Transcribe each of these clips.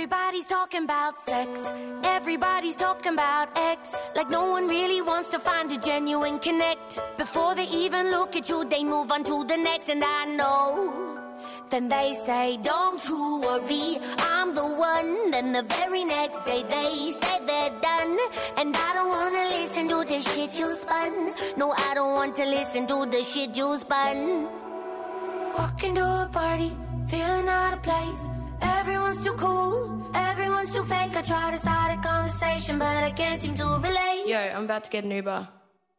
Everybody's talking about sex. Everybody's talking about X. Like no one really wants to find a genuine connect. Before they even look at you, they move on to the next. And I know. Then they say, Don't you worry, I'm the one. Then the very next day they say they're done. And I don't wanna listen to the shit you spun. No, I don't want to listen to the shit you spun. Walking to a party, feeling out of place. Everyone's too cool, everyone's too fake. I try to start a conversation, but I can't seem to relate. Yo, I'm about to get an Uber.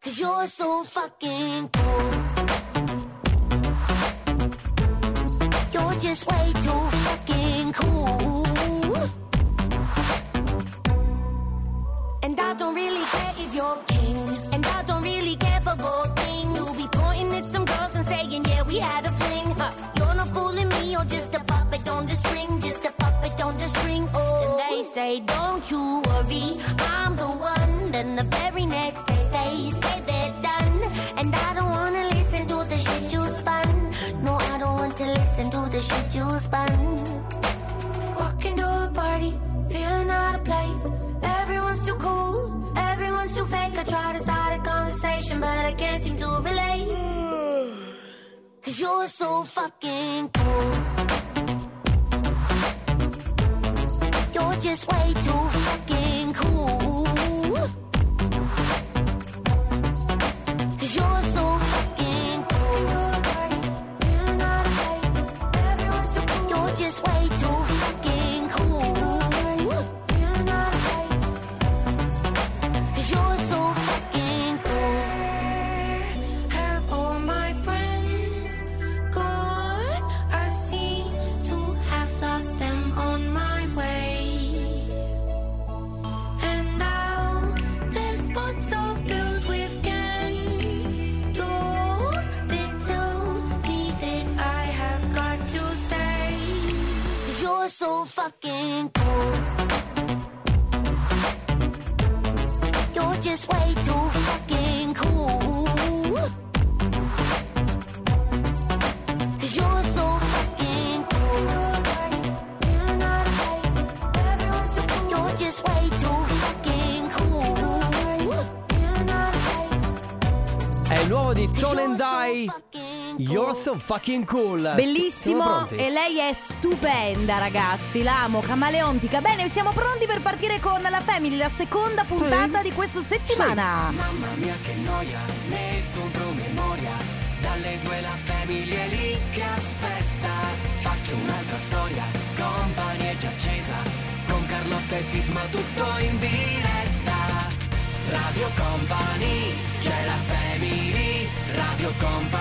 Cause you're so fucking cool. You're just way too fucking cool. And I don't really care if you're king. And I don't really care for gold things. You'll be pointing at some girls and saying, yeah, we had a fling. You're not fooling me, you're just a on the string. Just a puppet on the string. Oh, and they say, don't you worry, I'm the one. Then the very next day they say they're done. And I don't wanna listen to the shit you spun. No, I don't want to listen to the shit you spun. Walking to a party, feeling out of place. Everyone's too cool, everyone's too fake. I try to start a conversation, but I can't seem to relate. Cause you're so fucking cool. You're just way too fucking cool. Cause you're so so fucking cool. You're just way too fucking cool. Cause you're so fucking cool. You're just way too fucking cool. È il nuovo di Tone and Die. You're so fucking cool. Bellissimo. e lei è stupenda ragazzi, l'amo, camaleontica. Bene, siamo pronti per partire con la Family, la seconda puntata di questa settimana. Mamma mia che noia, metto un promemoria. Dalle due la famiglia è lì che aspetta. Faccio un'altra storia, company è già accesa. Con Carlotta e Sisma tutto in diretta. Radio Company, c'è la family. Radio Company, family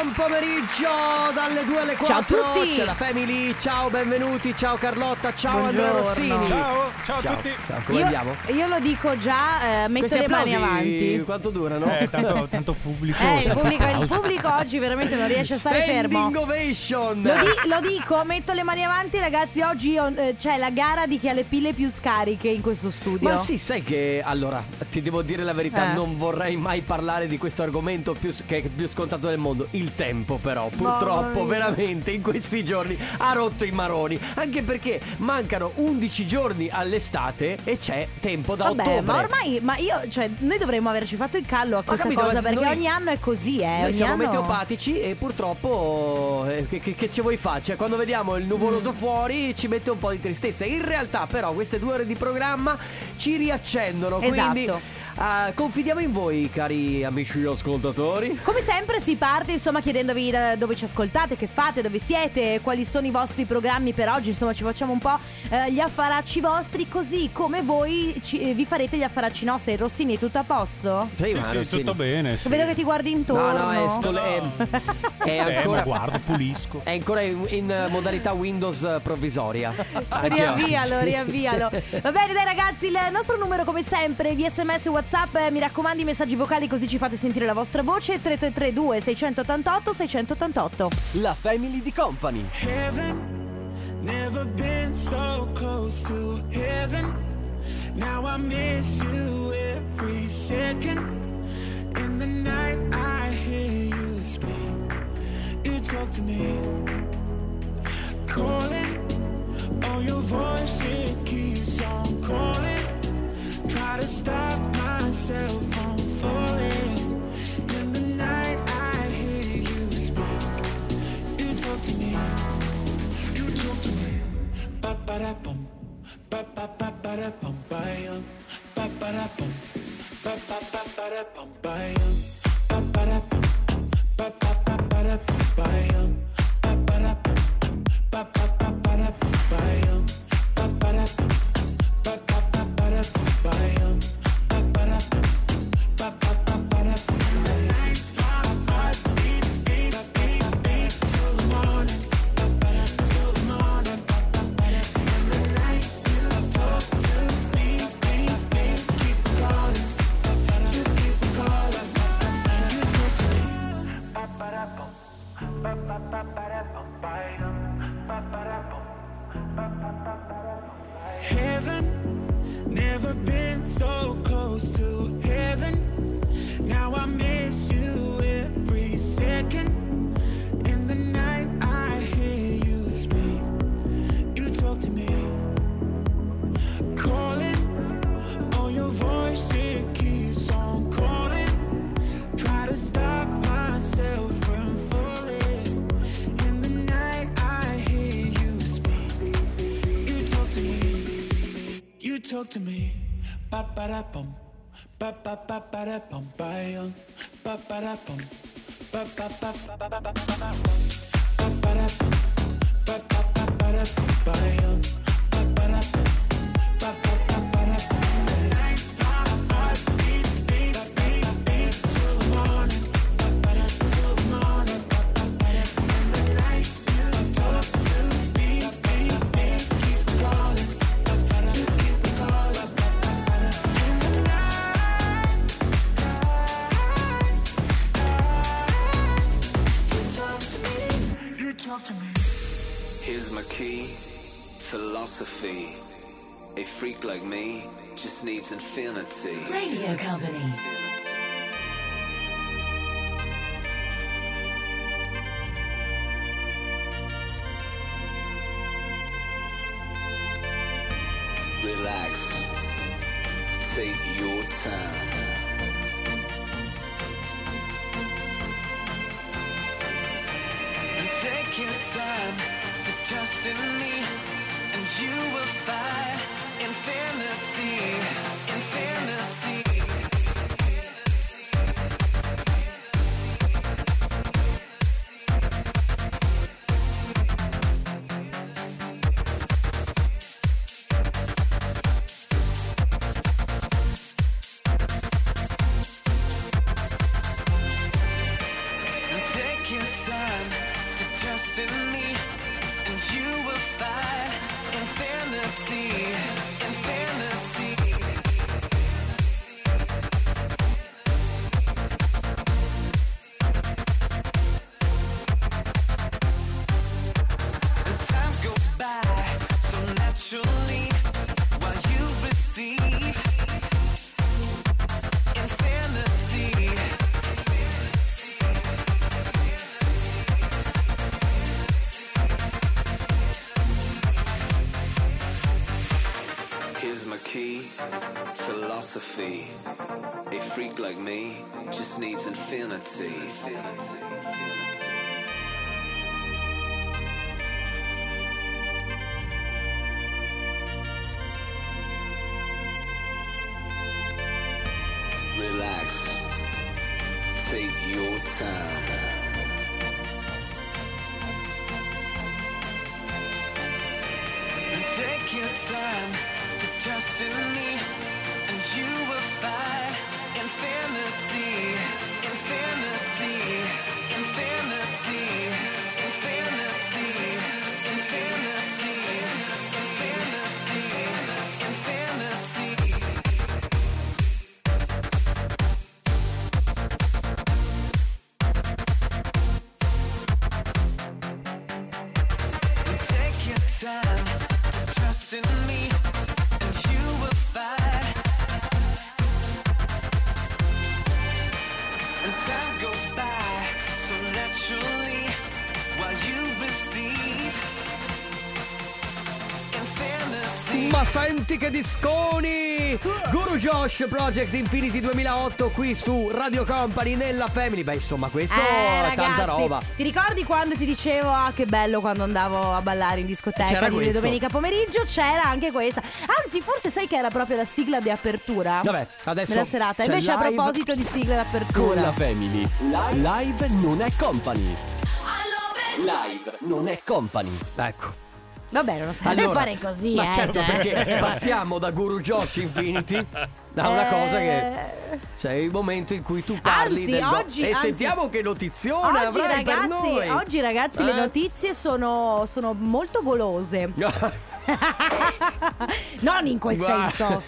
Buon pomeriggio dalle 2 alle 4. Ciao a tutti. C'è la Family. Ciao, benvenuti. Ciao Carlotta. Ciao Andrea Buongiorno. Rossini. Ciao, ciao a tutti. Ciao, come Io, andiamo? io lo dico già, eh, metto Questi le mani avanti. Quanto durano? Eh, tanto, tanto pubblico. Eh, il tanto pubblico, il pubblico oggi veramente non riesce a stare fermo. Standing ovation. Lo, di- lo dico, metto le mani avanti, ragazzi. Oggi ho- eh, c'è la gara di chi ha le pile più scariche in questo studio. Ma sì, sai che allora ti devo dire la verità, Eh. non vorrei mai parlare di questo argomento più, che è più scontato del mondo. Il tempo, però, purtroppo, veramente in questi giorni ha rotto i maroni. Anche perché mancano 11 giorni all'estate e c'è tempo da Vabbè, ottobre. ma ormai, ma io, cioè, noi dovremmo averci fatto il callo a questa capito, cosa ma perché noi- ogni anno è così, eh. Noi ogni siamo anno... meteopatici e purtroppo eh, che, che, che ci vuoi fare? Cioè, quando vediamo il nuvoloso Mm. fuori ci mette un po' di tristezza. In realtà, però, queste due ore di programma ci riaccendono. Quindi Eh, confidiamo in voi, cari amici ascoltatori. Come sempre si parte insomma chiedendovi da dove ci ascoltate, che fate, dove siete, quali sono i vostri programmi per oggi, insomma ci facciamo un po' eh, gli affaracci vostri così come voi ci- eh, vi farete gli affaracci nostri. Rossini è tutto a posto? Sì, Sì, sì, tutto bene. Sì. Vedo che ti guardi No, intorno. no, è, scol- è- è Eh, ma ancora, guardo, pulisco. è ancora in, in modalità Windows eh, provvisoria. Riavvialo, riavvialo. Va bene, dai ragazzi, il nostro numero come sempre, via sms WhatsApp, Whatsapp, eh, mi raccomando i messaggi vocali così ci fate sentire la vostra voce 3332 688 688. La Family di Company. Heaven, never been so close to heaven. Now I miss you every second. In the night I hear you speak. You talk to me. Calling, all your voice it keeps on calling. Try to stop myself from falling. In the night, I hear you speak. You talk to me. You talk to me. Ba ba da bum. Ba ba ba ba da bum ba yum. Ba ba da bum. Ba ba ba ba da bum ba yum. Ba ba da bum. Ba ba ba ba da bum ba yum. Ba ba da bum. Ba ba. para pum pa pa pa para pum bayang pa para pum pa pa pa pa pa pa pa para pum pa pa pa para pum bayang relax. Take your time. Take your time to just enough. Take your time to trust in me. Senti che disconi! Guru Josh Project Infinity 2008 qui su Radio Company nella Family. Beh, insomma, questo Eh, è tanta ragazzi, roba. Ti ricordi quando ti dicevo ah, che bello quando andavo a ballare in discoteca C'era di questo. domenica pomeriggio? C'era anche questa. Anzi, forse sai che era proprio la sigla di apertura Vabbè, adesso della serata. Invece, a live. proposito di sigla Con d'apertura. la Family. Live non è company. Live non è company. Ecco. Vabbè, non serve Allora, fare così, ma eh, certo, cioè. perché passiamo da Guru Josh Infinity da una Eh, cosa che c'è il momento in cui tu parli Anzi, del go- oggi- e anzi- sentiamo che notizione Oggi ragazzi, oggi ragazzi le Eh? notizie sono, sono molto golose. non in quel Guarda. senso.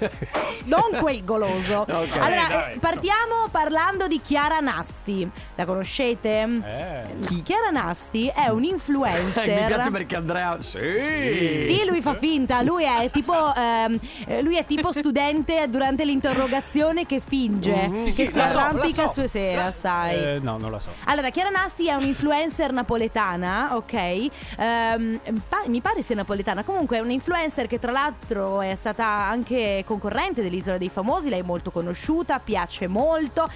Non quel goloso. Ok. Allora, Eh, dai, eh, partiamo parlando di Chiara Nasti. La conoscete? Eh. Chiara Nasti è un influencer. Mi piace perché Andrea Sì Sì, lui fa finta, lui è tipo ehm, eh, lui è tipo studente durante l'interrogazione che finge Mhm. che Sì, si la so, la arrampica so. su sera, sai. Eh, no, non la so. Allora, Chiara Nasti è un'influencer napoletana, ok? Ehm, pa- mi pare sia napoletana. Comunque è un'influencer che tra l'altro è stata anche concorrente dell'Isola dei Famosi, lei è molto conosciuta, piace molto.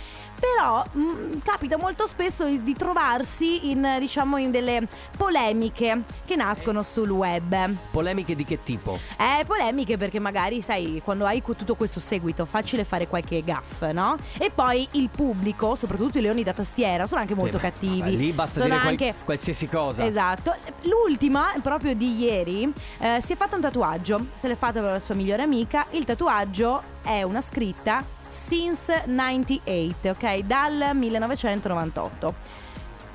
Però mh, capita molto spesso di trovarsi in, diciamo, in delle polemiche che nascono sul web. Polemiche di che tipo? Eh, polemiche perché magari, sai, quando hai tutto questo seguito, facile fare qualche gaff, no? E poi il pubblico, soprattutto i leoni da tastiera, sono anche molto beh, cattivi. vabbè, lì basta sono dire qual- anche qualsiasi cosa. Esatto. L'ultima, proprio di ieri, eh, si è fatta un tatuaggio. Se l'è fatta con la sua migliore amica. Il tatuaggio è una scritta Since 98, ok? Dal 1998.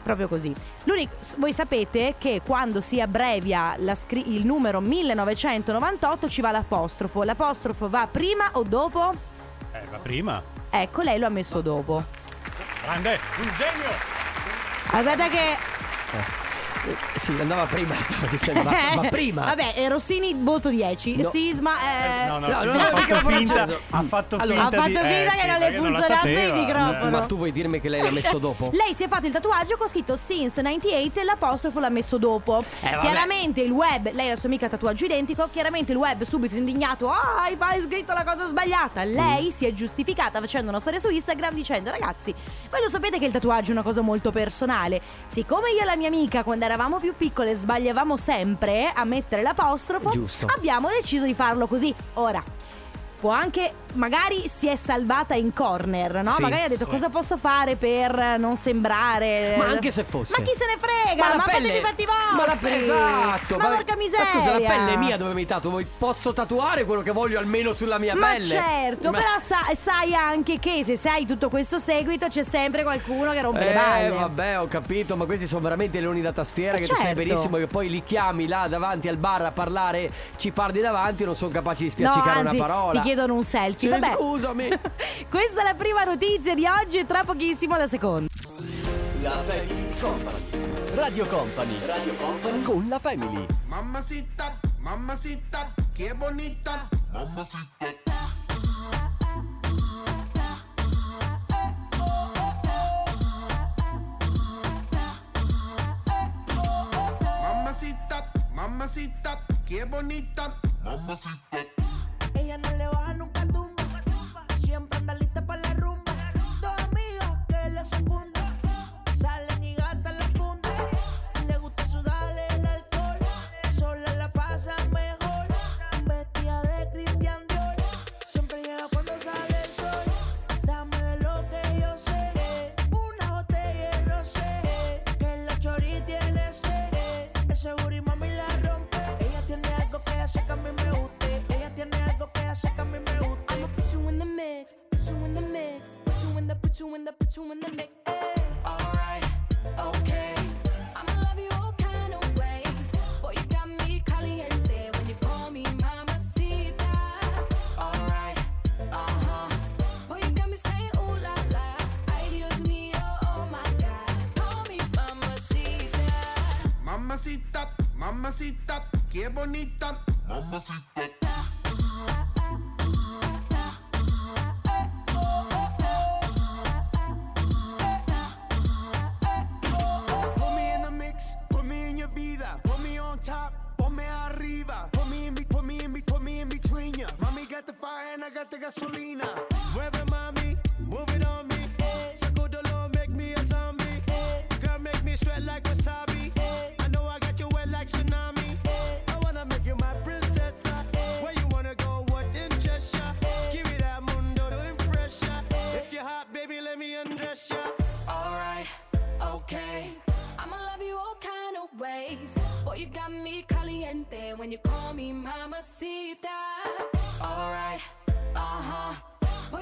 Proprio così. L'unico, voi sapete che quando si abbrevia scri- il numero 1998 ci va l'apostrofo. L'apostrofo va prima o dopo? Eh, va prima. Ecco, lei lo ha messo dopo. Grande, un genio. Aspetta che Sì, andava prima, stavo dicendo, ma, ma prima. Vabbè, eh, Rossini voto 10. No. Sisma eh, No, no, no, sì, no, ha no, fatto finta, ha fatto Allora, finta ha di fatto eh, finta che sì, non le funzionasse il microfono. Ma tu vuoi dirmi che lei l'ha messo dopo? Lei si è fatto il tatuaggio con scritto Since 98 e l'apostrofo l'ha messo dopo. Eh, chiaramente il web, lei e la sua amica ha tatuaggio identico, chiaramente il web subito indignato, ah, hai hai scritto la cosa sbagliata. Lei Mm. si è giustificata facendo una storia su Instagram dicendo ragazzi, voi lo sapete che il tatuaggio è una cosa molto personale. Siccome io e la mia amica quando eravamo più piccole sbagliavamo sempre a mettere l'apostrofo, Giusto. abbiamo deciso di farlo così. Ora, può anche, magari si è salvata in corner, no? Sì, magari ha detto sì. cosa posso fare per non sembrare. Ma anche se fosse. Ma chi se ne frega? Ma, fatevi i fatti vostri! Ma la pelle, esatto. Ma porca miseria! Ma scusa, la pelle è mia dove mi tatuo. Posso tatuare quello che voglio almeno sulla mia Ma pelle. certo, Ma- però sa- sai anche che se sai tutto questo seguito c'è sempre qualcuno che rompe le Eh, balle. vabbè, ho capito, ma questi sono veramente leoni da tastiera Eh, che tu sai certo. benissimo che poi li chiami là davanti al bar a parlare, ci parli davanti e non sono capaci di No, spiaccicare anzi, una parola. ti chiedono un selfie. Sì, Vabbè. scusami. Questa è la prima notizia di oggi e tra pochissimo la seconda. La Family Company. Radio Company. Radio Company con la Family. Mamacita, mamacita, qué bonita. Mamacita, mamacita, qué bonita. Ella no le baja nunca tumba. The, put you in the, put you in the mix. Alright, okay. I'ma love you all kind of ways. Boy, you got me caliente when you call me mamacita. Alright, uh huh. Boy, you got me saying ooh la la. Ay Dios mío, oh my God. Call me mamacita. Mamacita, mamacita, qué bonita. Put me arriba. Put me in, be, put me in, be, put me in between ya. Mommy got the fire and I got the gasolina. Mueve, mommy, move it.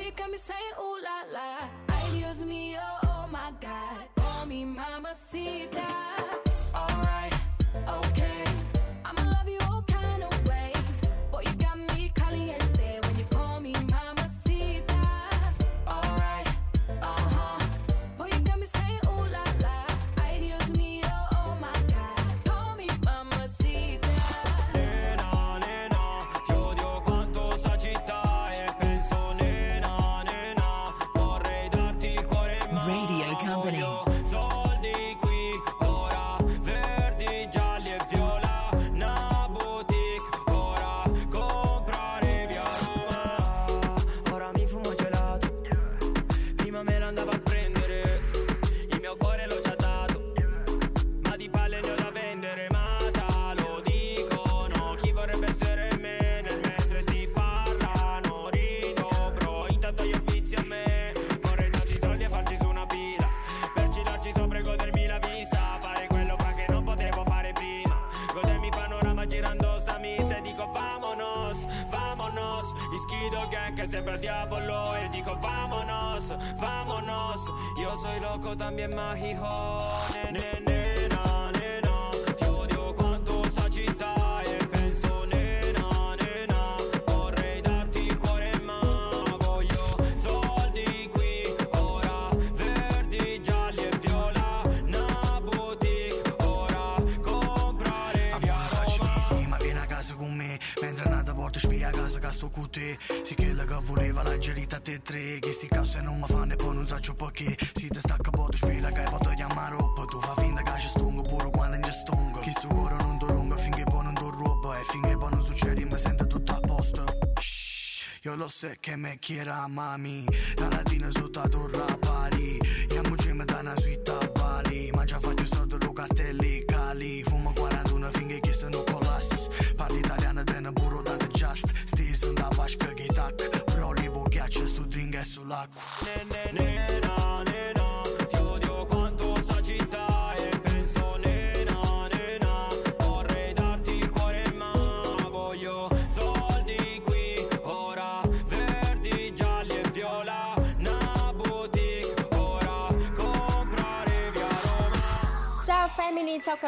You got me saying ooh la la. Ay, Dios mío, oh, oh my God. Call me mamacita. mie Shh, Io lo so che me chiera mami. La latina sotto a torre a pari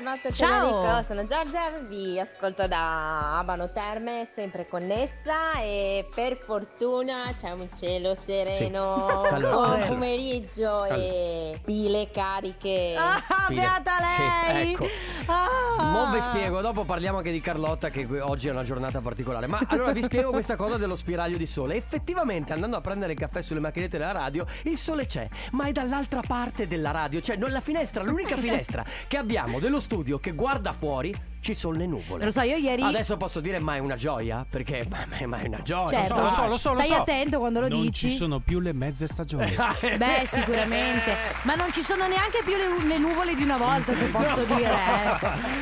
family, ciao ciao Enrico, sono Giorgia, vi ascolto da Abano Terme, sempre connessa e per fortuna c'è un cielo sereno, Sì. Allora, buon allora. pomeriggio e pile cariche. Ah, Pile. beata Sì, lei! ecco. Ah. Mo vi spiego, dopo parliamo anche di Carlotta che oggi è una giornata particolare. Ma allora vi spiego questa cosa dello spiraglio di sole. Effettivamente andando a prendere il caffè sulle macchinette della radio, il sole c'è, ma è dall'altra parte della radio, cioè non la finestra, l'unica finestra che abbiamo dello studio che guarda fuori ci sono le nuvole. Lo so, io ieri- Adesso posso dire ma è una gioia? Perché ma, ma- ma è una gioia. Certo. Lo so, lo so, lo Stai so. attento quando lo non dici. ci sono più le mezze stagioni. Beh, sicuramente. Ma non ci sono neanche più le, le nuvole di una volta, se posso No. dire. eh.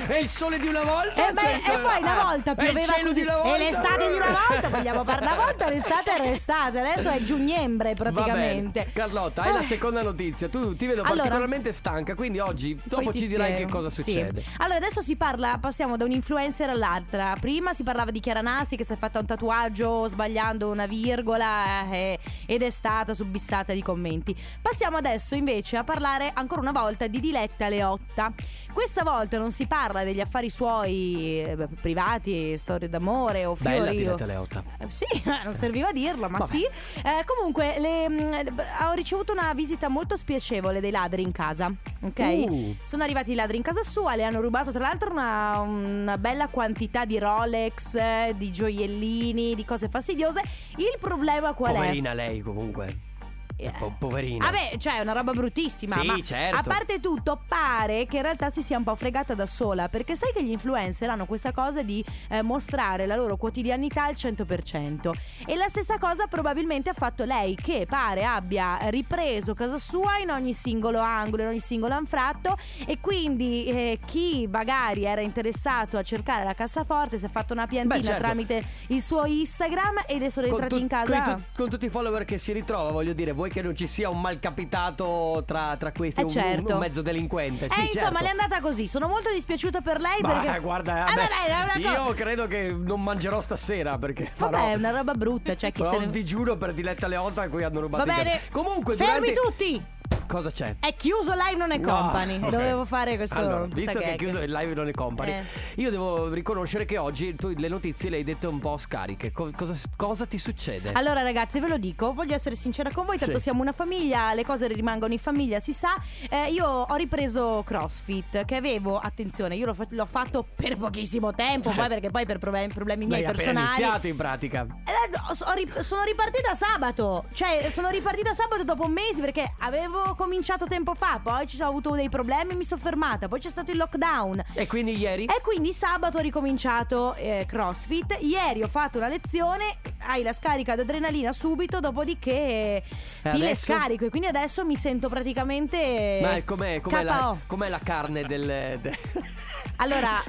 È il sole di una volta? Eh, beh, Cioè, e poi una volta è il pioveva cielo così di una volta. E l'estate di una volta Vogliamo parlare una volta L'estate era estate Adesso è giugnembre praticamente. Carlotta, hai la Eh. seconda notizia. Tu ti vedo Allora- particolarmente stanca, quindi oggi dopo ci dirai spiego. che cosa Sì. succede. Allora adesso si parla Passiamo da un influencer all'altra. Prima si parlava di Chiara Nasti Che si è fatta un tatuaggio Sbagliando una virgola eh, Ed è stata subissata di commenti. Passiamo adesso invece a parlare Ancora una volta di Diletta Leotta Questa volta non si parla degli affari suoi eh, Privati Storie d'amore o fiori Bella diretta Leotta. eh, Sì, non serviva a dirlo, ma Vabbè. sì. Eh, comunque, le, mh, ho ricevuto una visita molto spiacevole dei ladri in casa. Ok? Uh. Sono arrivati i ladri in casa sua, le hanno rubato tra l'altro una, una bella quantità di Rolex, eh, di gioiellini, di cose fastidiose. Il problema qual Poverina lei comunque. Eh, Po- poverina. Vabbè, cioè è una roba bruttissima. Sì, ma certo. A parte tutto, pare che in realtà si sia un po' fregata da sola. Perché sai che gli influencer hanno questa cosa di eh, mostrare la loro quotidianità al 100%. E la stessa cosa probabilmente ha fatto lei, che pare abbia ripreso casa sua in ogni singolo angolo, in ogni singolo anfratto. E quindi eh, chi magari era interessato a cercare la cassaforte si è fatto una piantina Beh, certo. tramite il suo Instagram ed è sono entrati tu- in casa. Con, tu- con tutti i follower che si ritrova, voglio dire, vuoi che non ci sia un malcapitato tra, tra questi, Eh, un- certo. un, mezzo delinquente? Eh, Sì, insomma, certo. le è andata così. Sono molto dispiaciuta per lei Ma perché. guarda, Eh, vabbè, vabbè, è una io credo che non mangerò stasera perché farò, Vabbè, è una roba brutta. Cioè, chi farò se un ne. digiuno per Diletta Leotta a cui hanno rubato Va bene. Comunque, Fermi durante... tutti! Cosa c'è? È chiuso live non è No, company. ok. Dovevo fare questo. Allora, visto che è chiuso il live non è company, Eh. io devo riconoscere che oggi tu le notizie le hai dette un po' scariche. Co- cosa, cosa ti succede? Allora ragazzi ve lo dico, voglio essere sincera con voi, tanto Sì. siamo una famiglia, le cose rimangono in famiglia, si sa. Eh, io ho ripreso CrossFit che avevo, attenzione, io l'ho, fa- l'ho fatto per pochissimo tempo, poi perché poi per problemi, problemi miei appena personali. iniziato in pratica. Eh, no, ho sono ripartita sabato, cioè sono ripartita sabato dopo mesi perché avevo cominciato tempo fa, poi ci sono avuto dei problemi, mi sono fermata, poi c'è stato il lockdown. E quindi ieri? E quindi sabato ho ricominciato eh, CrossFit. Ieri ho fatto una lezione, hai la scarica d'adrenalina subito, dopodiché pile adesso? scarico. E quindi adesso mi sento praticamente. Ma com'è, com'è la, com'è la carne del... de- Allora,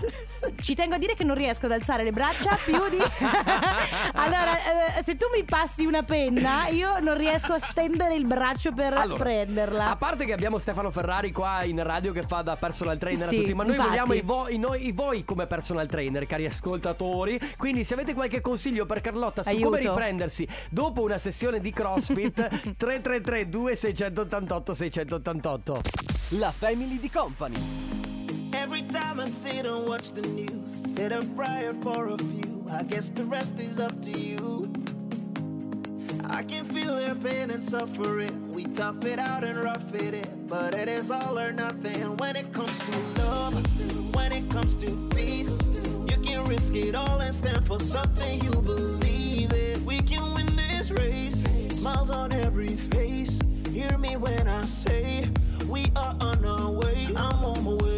ci tengo a dire che non riesco ad alzare le braccia più di. allora, eh, se tu mi passi una penna, io non riesco a stendere il braccio per Allora, prenderla. A parte che abbiamo Stefano Ferrari qua in radio che fa da personal trainer Sì, a tutti, ma noi infatti. vogliamo i, vo- i noi- i voi come personal trainer, cari ascoltatori. Quindi se avete qualche consiglio per Carlotta su come Aiuto. riprendersi dopo una sessione di CrossFit 333 2688 688. La Family di Company. Every time I sit and watch the news, said a prayer for a few. I guess the rest is up to you. I can feel their pain and suffering. We tough it out and rough it in, but it is all or nothing when it comes to love. When it comes to peace, you can risk it all and stand for something you believe in. We can win this race. Smiles on every face. Hear me when I say we are on our way. I'm on my way.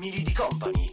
Family di Company.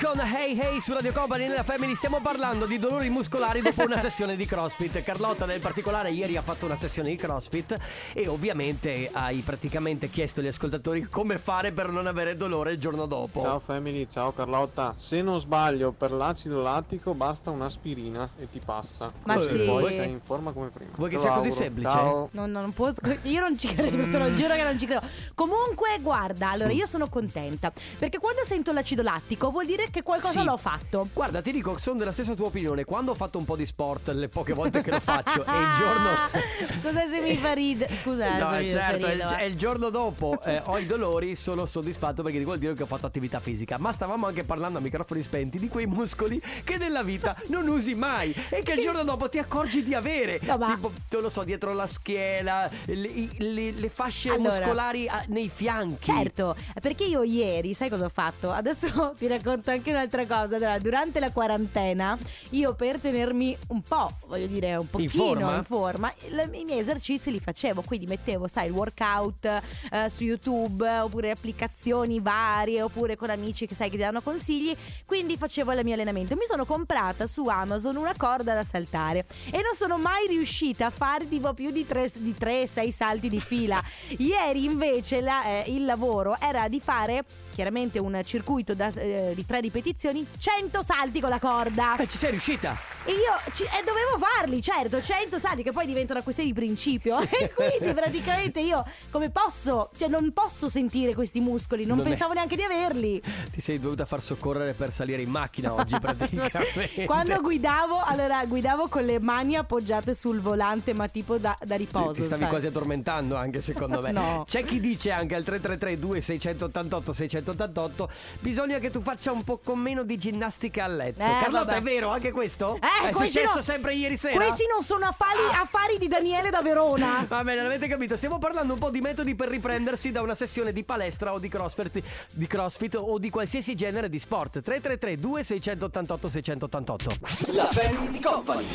Con Hey Hey su Radio Company nella Family stiamo parlando di dolori muscolari dopo una sessione di CrossFit. Carlotta nel particolare ieri ha fatto una sessione di CrossFit e ovviamente hai praticamente chiesto agli ascoltatori come fare per non avere dolore il giorno dopo. Ciao family, ciao Carlotta. Se non sbaglio, per l'acido lattico basta un'aspirina e ti passa. Ma E sì. Poi sei in forma come prima. Vuoi che Te sia così auguro. semplice? Ciao. No, no, non può, io non ci credo, te lo giuro che non ci credo. Comunque, guarda, allora io sono contenta perché quando sento l'acido lattico vuol dire che qualcosa Sì. l'ho fatto. Guarda, ti dico, sono della stessa tua opinione. Quando ho fatto un po' di sport, le poche volte che lo faccio, e il giorno. Scusa se mi fa ridere. Scusa, No, se mi fa certo, è il, ridere, è il giorno dopo eh, ho i dolori, sono soddisfatto perché vuol dire che ho fatto attività fisica. Ma stavamo anche parlando a microfoni spenti di quei muscoli che nella vita non usi mai e che il giorno dopo ti accorgi di avere. No, ma- Tipo, te lo so, dietro la schiena, le, i- le- le fasce Allora. muscolari ah, nei fianchi. Certo, perché io ieri, sai cosa ho fatto? Adesso ti racconto anche un'altra cosa. Allora, durante la quarantena, io per tenermi un po', voglio dire, un pochino forma? in forma, il- i miei esercizi li facevo. Quindi mettevo, sai, il workout eh, su YouTube, oppure applicazioni varie, oppure con amici che sai che ti danno consigli. Quindi facevo il mio allenamento. Mi sono comprata su Amazon una corda da saltare e non sono mai riuscita a fare tipo più di 3-6 salti di fila. Ieri invece la- eh, il lavoro era di fare chiaramente un circuito da- eh, di tre ripetizioni, 100 salti con la corda. Eh, ci sei riuscita? E io ci- e dovevo farli, certo, 100 salti che poi diventano una questione di principio. E quindi praticamente io come posso, cioè non posso sentire questi muscoli, non, Non è- pensavo neanche di averli. Ti sei dovuta far soccorrere per salire in macchina oggi praticamente. Quando guidavo, allora guidavo con le mani appoggiate sul volante, ma tipo da, da riposo. Ti stavi sai. quasi addormentando anche secondo me. No. C'è chi dice anche al 333 2688 688 bisogna che tu faccia un po' con meno di ginnastica a letto. Eh, Carlotta, vabbè. è vero anche questo? Eh, è successo no- sempre ieri sera? Questi non sono affari, affari di Daniele da Verona. Va bene, l'avete capito. Stiamo parlando un po' di metodi per riprendersi da una sessione di palestra o di crossfit, di crossfit o di qualsiasi genere di sport. 333 2688 688. La Family di Company.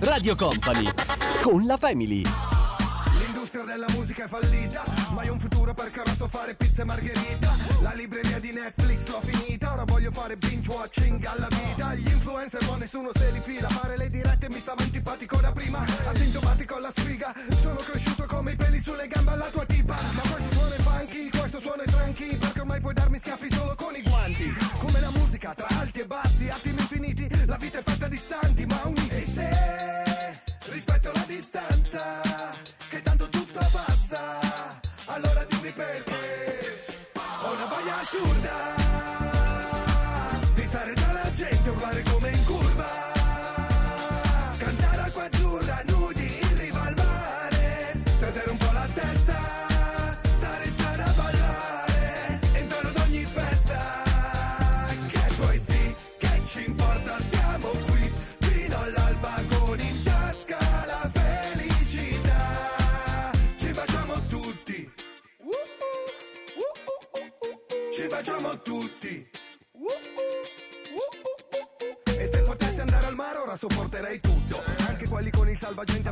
Radio Company. Con la Family. L'industria della musica è fallita. Ma io un futuro perché ora so fare pizza e margherita. La libreria di Netflix l'ho finita. Ora voglio fare binge watching alla vita. Gli influencer ma nessuno se li fila. Fare le dirette mi stava antipatico da prima. Asintomatico alla sfiga. Sono cresciuto come i peli sulle gambe alla tua tipa. Ma questo suono è funky, questo suono è tranqui Perché ormai puoi darmi schiaffi solo con i guanti. Come la musica tra alti e bassi, attimi infiniti. La vita è fatta di istanti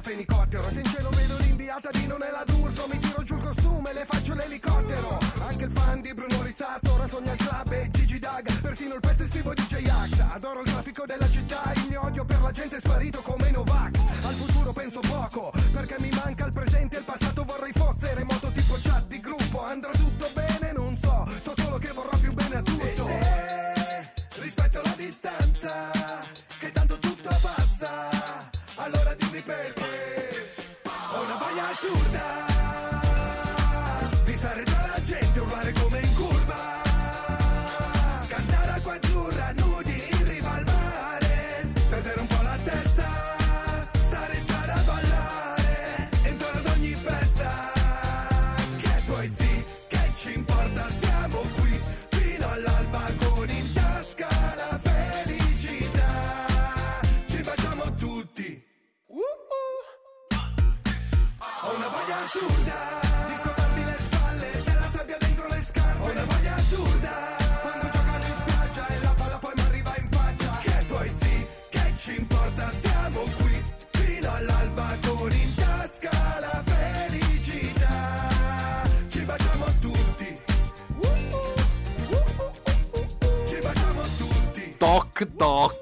salvagente a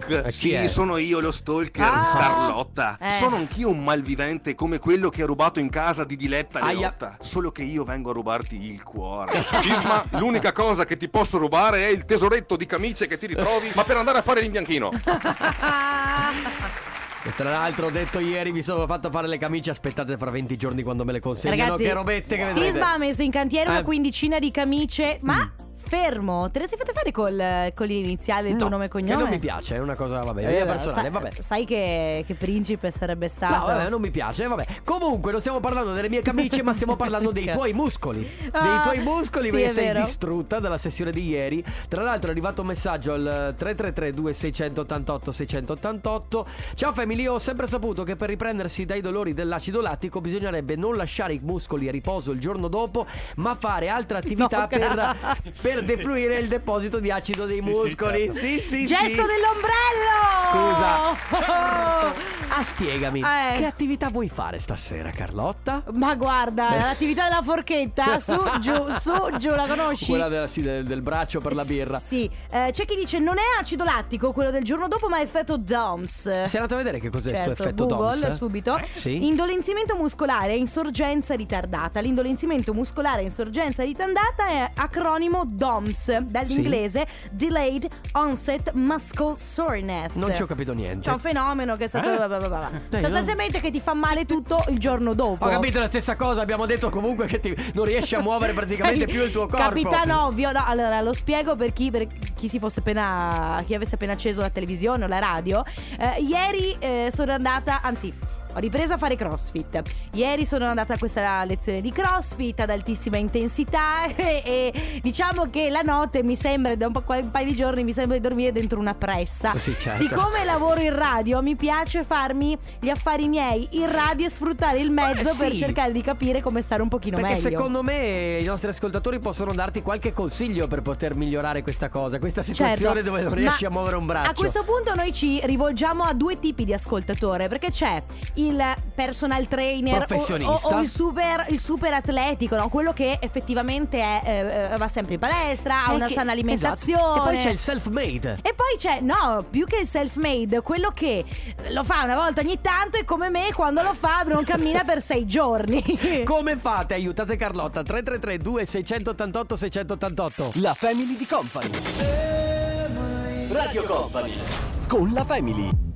chi è? Sì, sono io lo stalker Ah. Carlotta. Eh. Sono anch'io un malvivente come quello che ha rubato in casa di Diletta. Leotta. Solo che io vengo a rubarti il cuore. Sisma, l'unica cosa che ti posso rubare è il tesoretto di camicie che ti ritrovi, ma per andare a fare l'imbianchino. E tra l'altro ho detto ieri mi sono fatto fare le camicie Aspettate fra 20 giorni quando me le consegnano Ragazzi, Che robette che vedrete Sisma ha messo in cantiere una Eh. quindicina di camicie, ma fermo, te le sei fatte fare col, con l'iniziale del tuo No, nome e Che cognome? non mi piace, è una cosa, vabbè, Eh, personale, vabbè Sai che, che principe sarebbe stato? No, vabbè, non mi piace, vabbè. Comunque, non stiamo parlando delle mie camicie, ma stiamo parlando dei tuoi muscoli. Dei Ah, tuoi muscoli, sì, perché sei vero. distrutta dalla sessione di ieri. Tra l'altro è arrivato un messaggio al 333 2688 688. Ciao family, ho sempre saputo che per riprendersi dai dolori dell'acido lattico bisognerebbe non lasciare i muscoli a riposo il giorno dopo, ma fare altre attività No, per, grazie. Per defluire il deposito di acido dei muscoli. Sì, sì, Gesto sì. dell'ombrello! Scusa. Ah, spiegami. Eh. Che attività vuoi fare stasera, Carlotta? Ma guarda, l'attività della forchetta, su, giù, su, giù, la conosci? Quella della- sì, del, del braccio per la birra. Sì, Eh, c'è chi dice non è acido lattico quello del giorno dopo, ma è effetto DOMS. Sei andato a vedere che cos'è Certo, sto effetto Google DOMS? subito. Eh, sì. Indolenzimento muscolare e insorgenza ritardata. L'indolenzimento muscolare e insorgenza ritardata è acronimo DOMS, dall'inglese Delayed Onset Muscle Soreness. Non ci ho capito niente. C'è un fenomeno che è stato. Eh? va, va, va. Dai, Sostanzialmente che ti fa male tutto il giorno dopo. Ho capito la stessa cosa, abbiamo detto comunque che ti- non riesci a muovere praticamente Sei più il tuo corpo. Capitano ovvio, no, allora lo spiego per chi, per chi si fosse appena. chi avesse appena acceso la televisione o la radio. Eh, ieri eh, sono andata, anzi. Ho ripreso a fare crossfit. Ieri sono andata a questa lezione di crossfit ad altissima intensità e, e diciamo che la notte mi sembra, da un, po', un paio di giorni, mi sembra di dormire dentro una pressa. Sì, certo. Siccome lavoro in radio, mi piace farmi gli affari miei in radio e sfruttare il mezzo Eh, per sì. cercare di capire come stare un pochino Perché meglio. secondo me i nostri ascoltatori possono darti qualche consiglio per poter migliorare questa cosa, questa situazione Certo, dove non riesci a muovere un braccio. A questo punto noi ci rivolgiamo a due tipi di ascoltatore, perché c'è il personal trainer o- Professionista. o, o il, super, il super atletico, no? quello che effettivamente è, eh, eh, va sempre in palestra, ha una che- sana alimentazione. esatto. E poi c'è il self-made. E poi c'è, no, più che il self-made, quello che lo fa una volta ogni tanto e come me quando lo fa non cammina per sei giorni. Come fate? Aiutate Carlotta 333 2688 688 La Family di Company. Radio Company. Con la Family.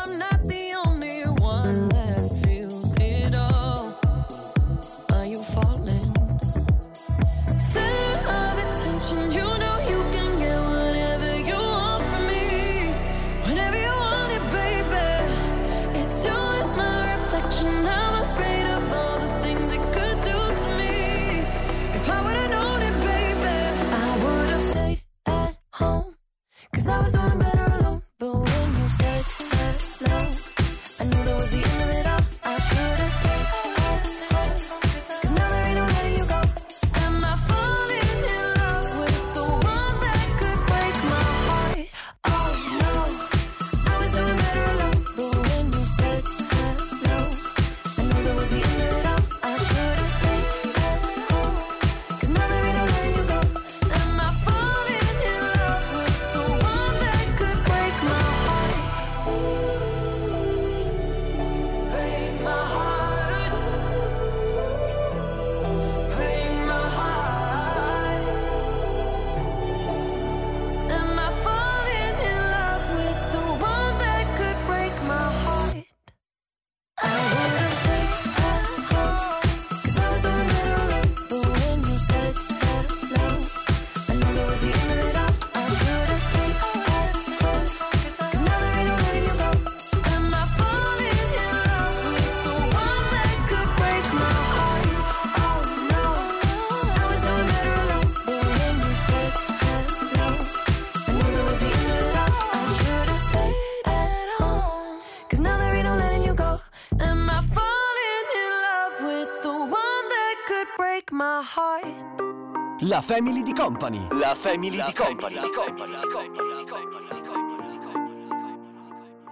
La Family di Company. La Family di Company.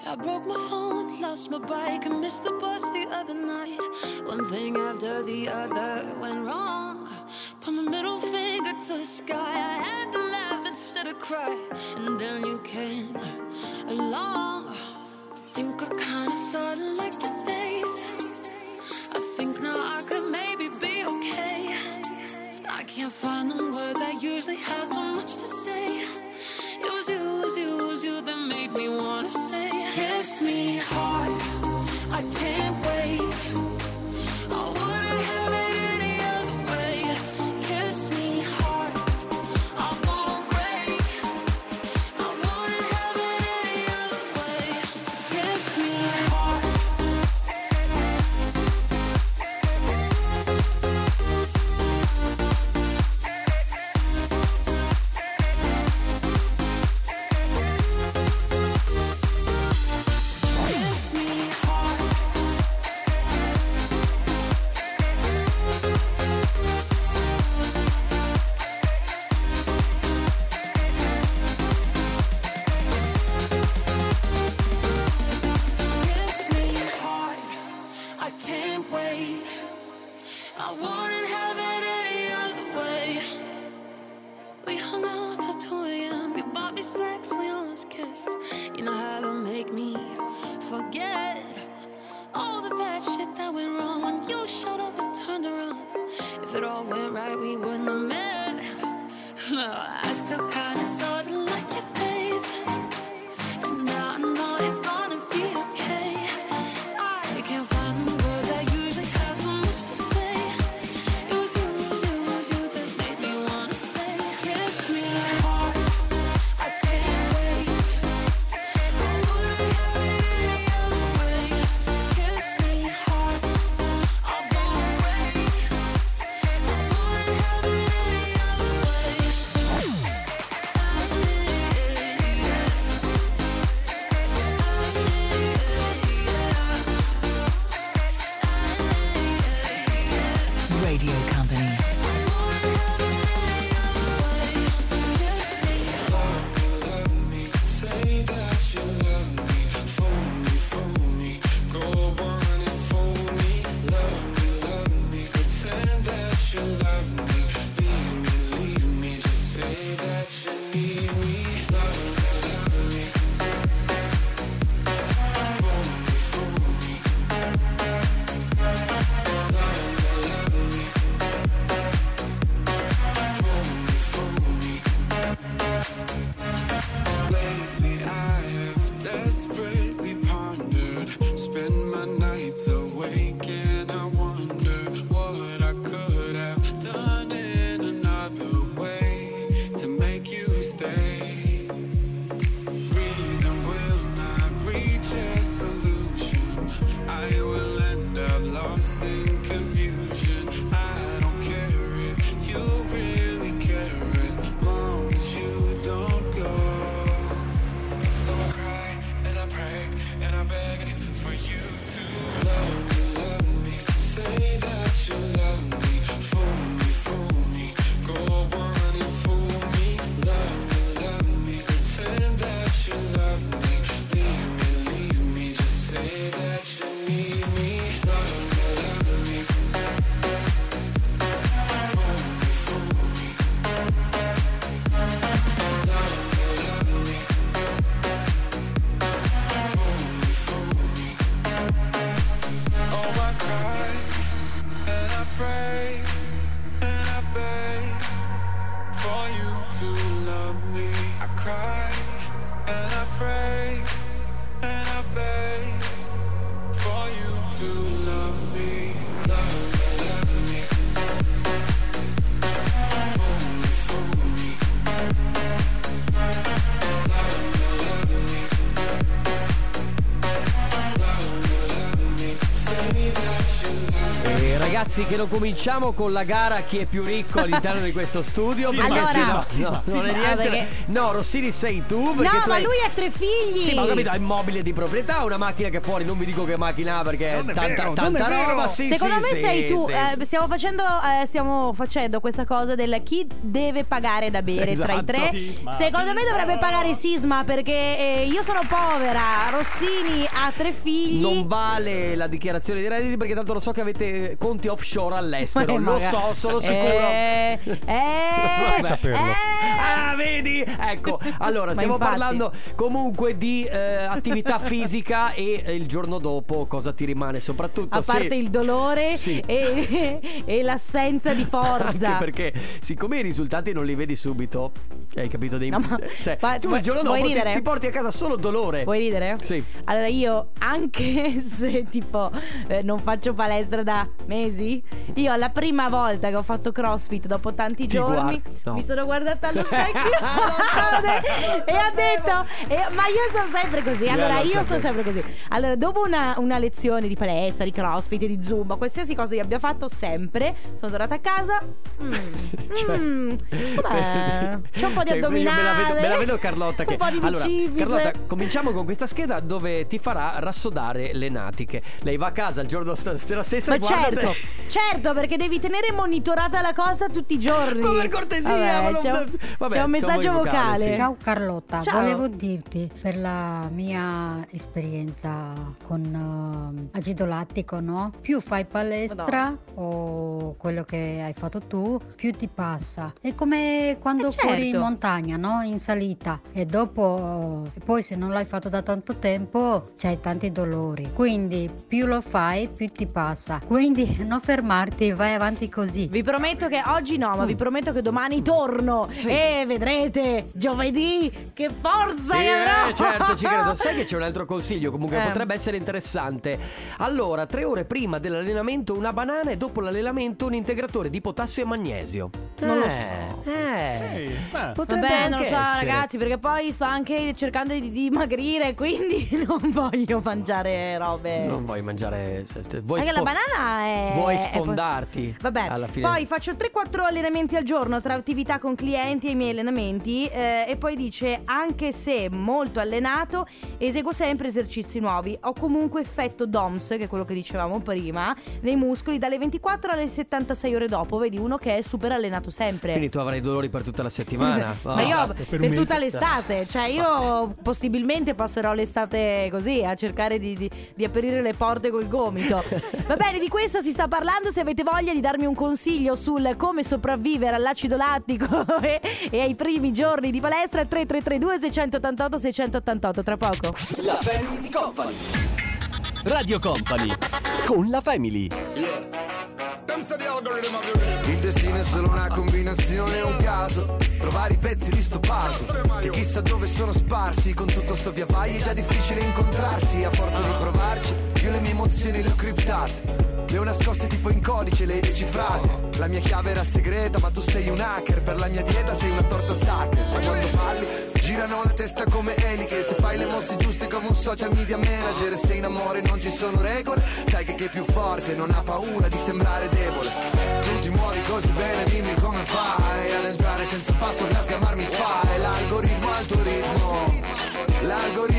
I broke my phone, lost my bike, and missed the bus the other night. One thing after the other went wrong. Put my middle finger to the sky. I had to laugh instead of cry. And then you came along. I Think I kinda sorta like your usually have so much to say. It was you, it was you, it was you that made me wanna stay. Kiss me hard, I can't wait. Ragazzi che lo cominciamo con la gara chi è più ricco all'interno di questo studio perché Allora- se no, Sisma, no, non è niente perché- no Rossini sei tu No, tu ma hai- lui ha tre figli. Sì, ma ho capito, ha immobile di proprietà, una macchina che fuori non vi dico che macchina ha perché è tanta, tanta roba. Sì, Secondo sì, me sì, sei tu. sì. eh, stiamo, facendo, eh, stiamo facendo questa cosa del chi deve pagare da bere tra i Esatto. tre. Sisma, Secondo me dovrebbe pagare Sisma perché eh, io sono povera. Rossini ha tre figli. Non vale la dichiarazione di redditi perché tanto lo so che avete conti offshore all'estero. Eh, lo magari- so, sono sicuro. Eh, eh, Vabbè. eh. Ah, vedi? Ecco, allora stiamo infatti. parlando comunque di eh, attività fisica e eh, il giorno dopo cosa ti rimane soprattutto A parte se- il dolore Sì. e, e l'assenza di forza. Anche perché siccome i risultati non li vedi subito, hai capito dei No, ma- cioè, ma- tu il giorno dopo ti, ti porti a casa solo dolore. Vuoi ridere? Sì. Allora io, anche se tipo eh, non faccio palestra da mesi, io la prima volta che ho fatto crossfit dopo tanti Ti giorni guard- no. mi sono guardata allo specchio e ho detto, e- ma io sono sempre così. Io Allora lo io sono sempre così. Allora dopo una, una lezione di palestra, di crossfit, di zumba, qualsiasi cosa io abbia fatto sempre, sono tornata a casa. mm, mm, vabbè, c'è un po' di Cioè, io addominale. Me la vedo, me la vedo Carlotta che Un po' di Allora, bicipite. Carlotta, cominciamo con questa scheda dove ti farà rassodare le natiche. Lei va a casa il giorno st- sera stessa Ma certo, se- Certo, perché devi tenere monitorata la cosa tutti i giorni. Ma per cortesia, Vabbè, ma non- c'è, un, Vabbè, c'è un messaggio vocale, vocale. sì. Ciao Carlotta, Ciao. volevo dirti per la mia esperienza con ehm, acido lattico, no? Più fai palestra o quello che hai fatto tu, più ti passa. È come quando Eh, certo. corri in montagna, no? In salita e dopo, e poi se non l'hai fatto da tanto tempo, c'hai tanti dolori. Quindi più lo fai, più ti passa. Quindi non fermarti, vai avanti così. Vi prometto che oggi no, ma vi prometto che domani torno e vedrete giovedì che forza Sì, che avrò. eh, certo, ci credo. Sai che c'è un altro consiglio comunque Eh. potrebbe essere interessante. Allora, tre ore prima dell'allenamento una banana e dopo l'allenamento un integratore di potassio e magnesio. Non lo so. Eh. Potrebbe Vabbè, non lo anche so, essere. ragazzi, perché poi sto anche cercando di dimagrire, quindi non voglio mangiare robe. Non vuoi mangiare. se- se- Vuoi Anche la banana è. Vuoi è- sfondarti. Vabbè, Alla fine. poi faccio 3-4 allenamenti al giorno tra attività con clienti e i miei allenamenti eh, e poi dice anche se molto allenato eseguo sempre esercizi nuovi, ho comunque effetto DOMS, che è quello che dicevamo prima, nei muscoli dalle 24 alle 76 ore dopo, vedi uno che è super allenato sempre. Quindi tu avrai dolori per tutta la settimana. Ma io Esatto, per, un tutta l'estate, cioè io possibilmente passerò l'estate così a cercare di, di- di aprire le porte col gomito. Va bene, di questo si sta parlando. Se avete voglia di darmi un consiglio sul come sopravvivere all'acido lattico e, e ai primi giorni di palestra, 3332 688 688 tra poco. La Family di Company. Radio Company. Con la Family. Il destino è solo una combinazione, un caso Trovare i pezzi di sto puzzle Che chissà dove sono sparsi Con tutto sto via vai è già difficile incontrarsi A forza di provarci Io le mie emozioni le ho criptate le ho nascoste tipo in codice, le hai decifrate. La mia chiave era segreta, ma tu sei un hacker. Per la mia dieta sei una torta sacker Ma quando parli, girano la testa come eliche Se fai le mosse giuste come un social media manager E se in amore non ci sono regole Sai che chi è più forte non ha paura di sembrare debole. Tu ti muovi così bene, dimmi come fai Ad entrare senza password, a sgamarmi fai. L'algoritmo al tuo ritmo. L'algoritmo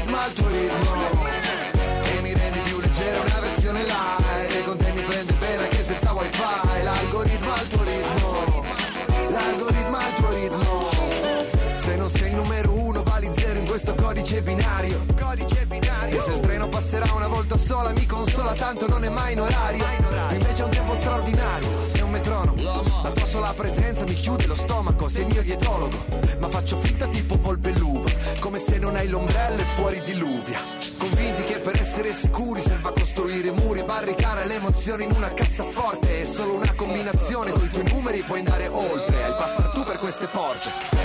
codice binario Codice binario. E se il treno passerà una volta sola mi consola tanto non è mai in orario. Tu invece hai un tempo straordinario Sei un metronomo. La tua sola presenza mi chiude lo stomaco Sei il mio dietologo. Ma faccio finta tipo volpe l'uva Come se non hai l'ombrello e fuori diluvia. Convinti che per essere sicuri serva costruire muri e barricare le emozioni in una cassaforte. È solo una combinazione, con i tuoi numeri puoi andare oltre. Hai il passepartout per queste porte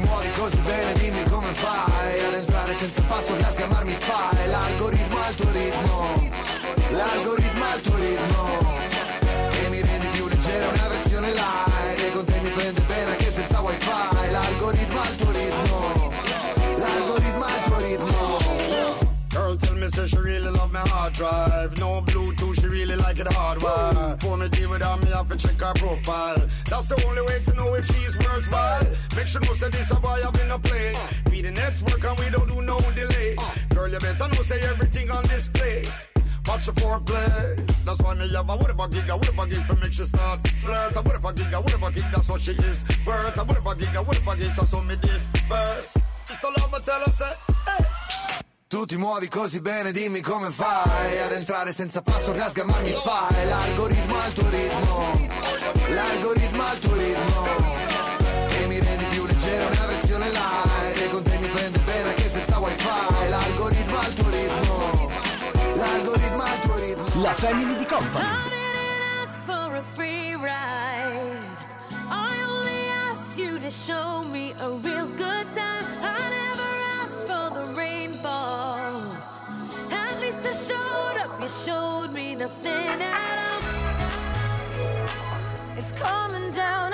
muovi così bene, dimmi come fai Ad entrare senza password, a sgamarmi fai. L'algoritmo al tuo ritmo. L'algoritmo al tuo ritmo. E mi rendi più leggera una versione light. E con te mi prende bene anche senza wifi. L'algoritmo al tuo ritmo. L'algoritmo al tuo ritmo. Girl tell me say she really love my hard drive. No It hardwired. Wanna deal with her, me have to check her profile. That's the only way to know if she's worthwhile. Make sure know say this a boy I've been a play. Be the next work and we don't do no delay. Girl, you better know say everything on display. Watch the foreplay. That's why me have a whatever gig, a whatever gig to make she start flirt. A whatever gig, a whatever gig, that's what she is. Birth, a whatever gig, a whatever gig, so so me disperse. Just a love, tell her say. Tu ti muovi così bene, dimmi come fai Ad entrare senza password, a sgamarmi fai L'algoritmo al tuo ritmo L'algoritmo al tuo ritmo E mi rendi più leggero una versione light E con te mi prende bene anche senza wifi L'algoritmo al tuo ritmo L'algoritmo al tuo ritmo La Family di Company. ask for a free ride. I only asked you to show me a real good time. Showed up, you showed me nothing at all. It's coming down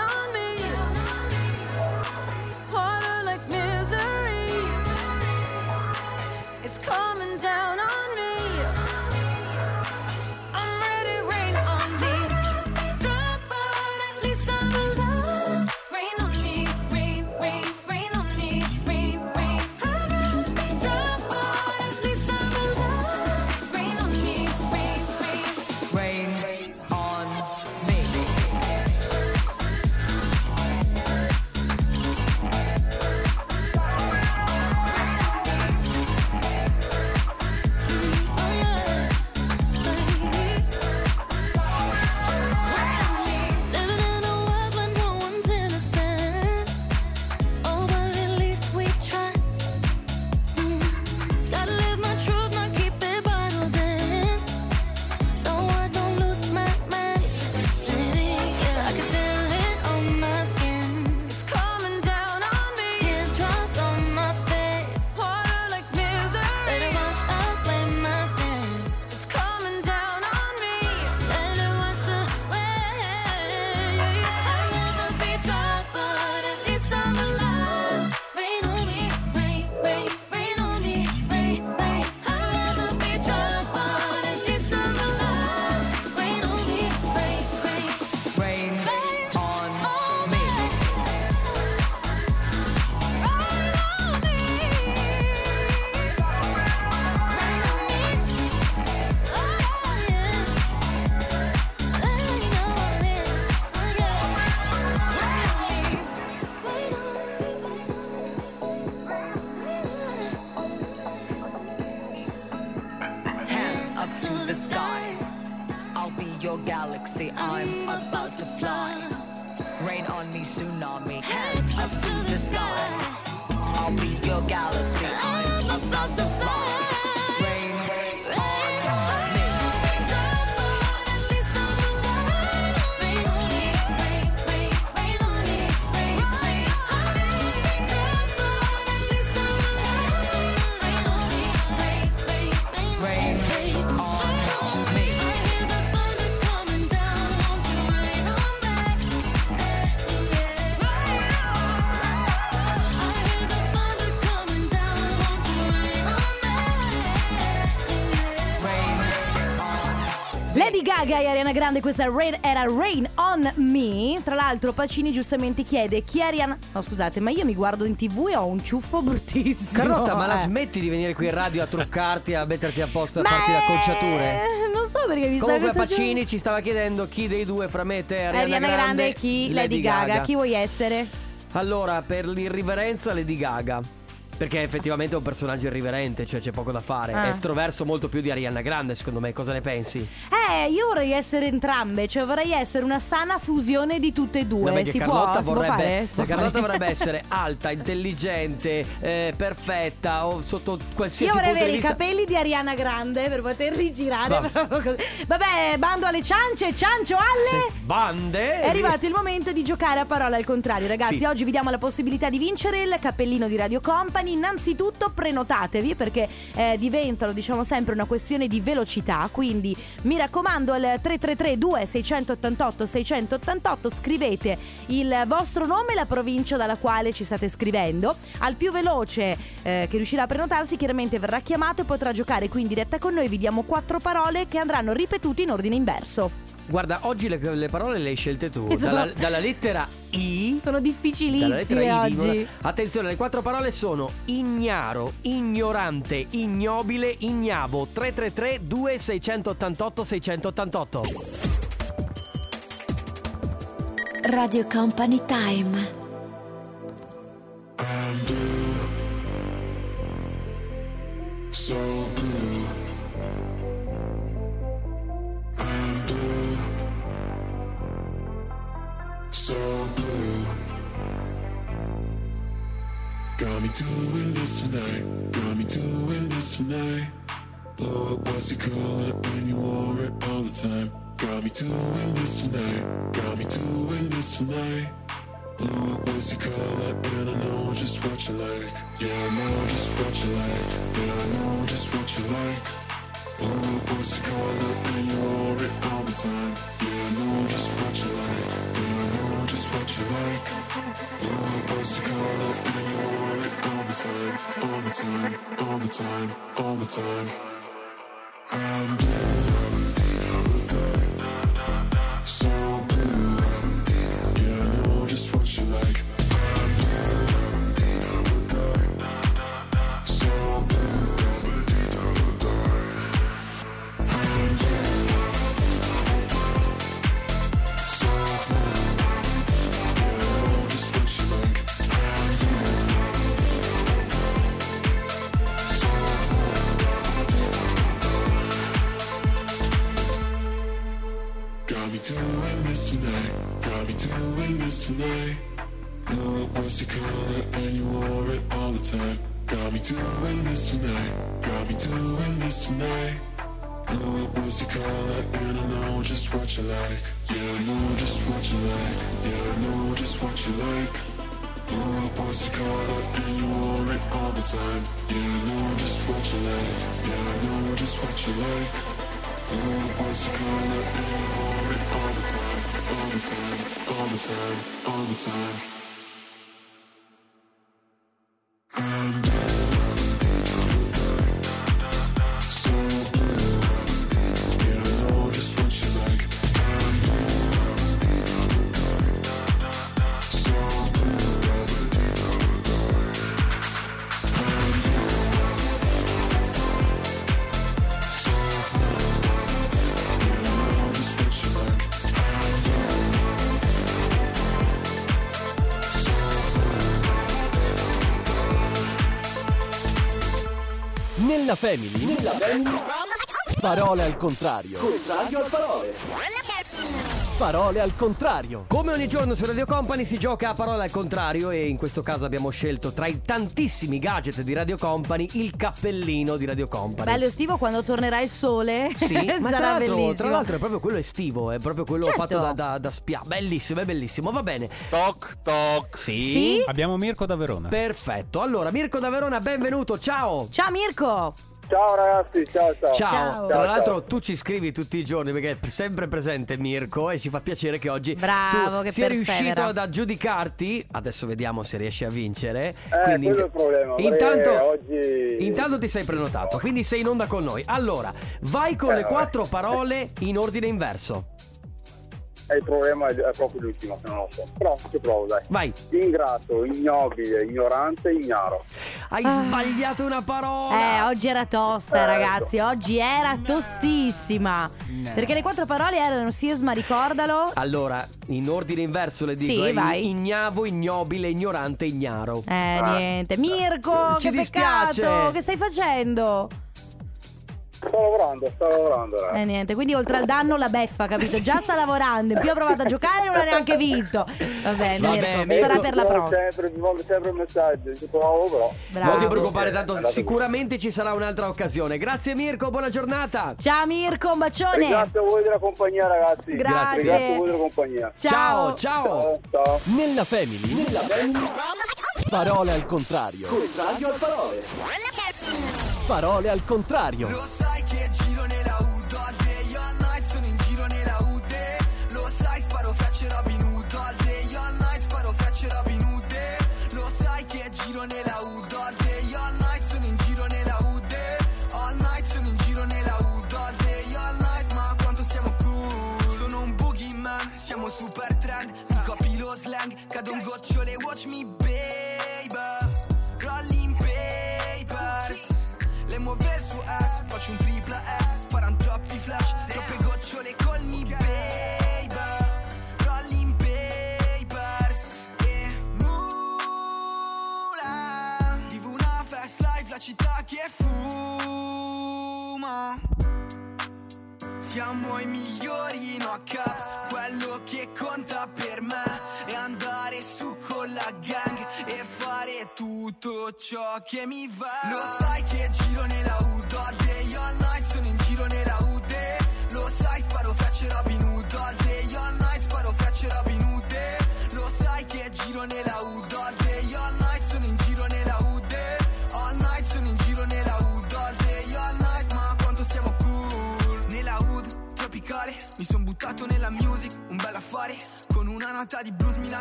Grande, questa Rain- era Rain on Me. Tra l'altro, Pacini giustamente chiede chi è Ariana. No, scusate, ma io mi guardo in tv e ho un ciuffo bruttissimo. Carlotta, ma la Eh. smetti di venire qui in radio a truccarti, a metterti a posto, a Ma farti le acconciature? Eh, non so perché mi Comunque sta Pacini ci stava chiedendo chi dei due fra me e te, Ariana, Ariana Grande e chi? Lady, Gaga. Chi vuoi essere? Allora, per l'irriverenza Lady Gaga. Perché effettivamente è un personaggio irriverente, cioè c'è poco da fare. Ah. È estroverso molto più di Ariana Grande, secondo me. Cosa ne pensi? Eh, io vorrei essere entrambe, cioè vorrei essere una sana fusione di tutte e due. Che si, può, Carlotta si può vorrebbe, fare? Si può la Carlotta fare? vorrebbe essere alta, intelligente, eh, perfetta o sotto qualsiasi Io vorrei punto avere di i vista. capelli di Ariana Grande per poterli girare. Vabbè. proprio così. Vabbè, bando alle ciance, ciancio alle. Bande! È arrivato il momento di giocare a parole al contrario, ragazzi. Sì. Oggi vi diamo la possibilità di vincere il cappellino di Radio Company. Innanzitutto prenotatevi perché eh, diventano, diciamo sempre, una questione di velocità. Quindi mi raccomando, al 333 2688 688 scrivete il vostro nome e la provincia dalla quale ci state scrivendo. Al più veloce eh, che riuscirà a prenotarsi, chiaramente verrà chiamato e potrà giocare qui in diretta con noi. Vi diamo quattro parole che andranno ripetute in ordine inverso. Guarda, oggi le, le parole le hai scelte tu. Sono- Dalla, dalla lettera I. Sono Dalla lettera difficilissime I di oggi. una- Attenzione, le quattro parole sono ignaro, ignorante, ignobile, ignavo. 333 2688 688. Radio Company Time. So blue. So blue. Got me doing this tonight. Got me doing this tonight. Blow up, what's call it when you wore it all the time? Got me doing this tonight. Got me doing this tonight. Blow up, what's call it? And I know just what you like. Yeah, I know just what you like. Yeah, I know just what you like. Blow up, what's call it when you wore it all the time? Yeah, I know just what you like. You like. Blow up, what's it call it when you wore it all the time? All the time, all the time, all the time. I'm so doing this tonight. Know it was your color and you wore it all the time. Got me doing this tonight. Got me doing this tonight. Know it was your color and I know just what you like. Yeah, I know just what you like. Yeah, I know just what you like. Know it was your color and you wore it all the time. Yeah, I know just what you like. Yeah, I know just what you like. Know it was your color and you wore it all the time. All the time, all the time, all the time. I'm family, nella family Parole al contrario. Contrario al parole. Parole al contrario. Come ogni giorno su Radio Company si gioca a parole al contrario e in questo caso abbiamo scelto tra i tantissimi gadget di Radio Company il cappellino di Radio Company. Bello estivo quando tornerà il sole. Sì, ma tra sarà l'altro, bellissimo. tra l'altro è proprio quello estivo, è proprio quello Certo. fatto da, da, da spia. Bellissimo, è bellissimo, va bene. Toc toc. Sì. Sì? Abbiamo Mirko da Verona. Perfetto. Allora, Mirko da Verona, benvenuto, ciao. Ciao Mirko. Ciao ragazzi, ciao ciao. Ciao. Tra l'altro tu ci scrivi tutti i giorni perché è sempre presente Mirko e ci fa piacere che oggi Bravo, tu che sia persevera. riuscito ad aggiudicarti. Adesso vediamo se riesci a vincere. Eh, quello è il problema, Intanto, oggi- intanto ti sei prenotato, quindi sei in onda con noi. Allora, vai con Eh, le vabbè. quattro parole in ordine inverso. Il problema è è proprio l'ultimo, che non lo so. Però ci provo, dai. Vai. Ingrato, ignobile, ignorante, ignaro. Hai Ah. sbagliato una parola. Eh, oggi era tosta, Ecco. ragazzi. Oggi era tostissima. Perché le quattro parole erano Sisma, ricordalo. Allora, in ordine inverso le dico. Sì, eh, vai. Ignavo, ignobile, ignorante, ignaro. Eh, niente. Mirko, Ci che dispiace. peccato. Che stai facendo? Sto lavorando, sto lavorando, ragazzi. Eh, niente. Quindi, oltre al danno, la beffa, capito? Già sta lavorando. In più ha provato a giocare e non ha neanche vinto. Va bene, Vabbè, Mirko. Sarà per la prossima. Sempre, mi mando sempre un messaggio, ci provo però. Bravo. Non ti preoccupare, tanto sicuramente ci sarà un'altra occasione. Grazie Mirko, buona giornata. Ciao, Mirko. Un bacione. Ringrazio voi della compagnia, ragazzi. Grazie. Ringrazio voi della compagnia. Ciao. ciao. Ciao, ciao. Nella family. Nella family. Parole al contrario. Contrario al parole. Parole al contrario. Lo sai che giro nella UD All all night sono in giro nella UD Lo sai sparo frecce Robin Hood All all night sparo frecce Robin Hood Lo sai che giro nella UD All all night sono in giro nella UD All night sono in giro nella UD All all night ma quanto siamo cool. Sono un boogeyman, siamo super trend. Mi copi lo slang, cado un gocciole Watch me siamo i migliori in OK Quello che conta per me È andare su con la gang E fare tutto ciò che mi va. Lo sai che giro nella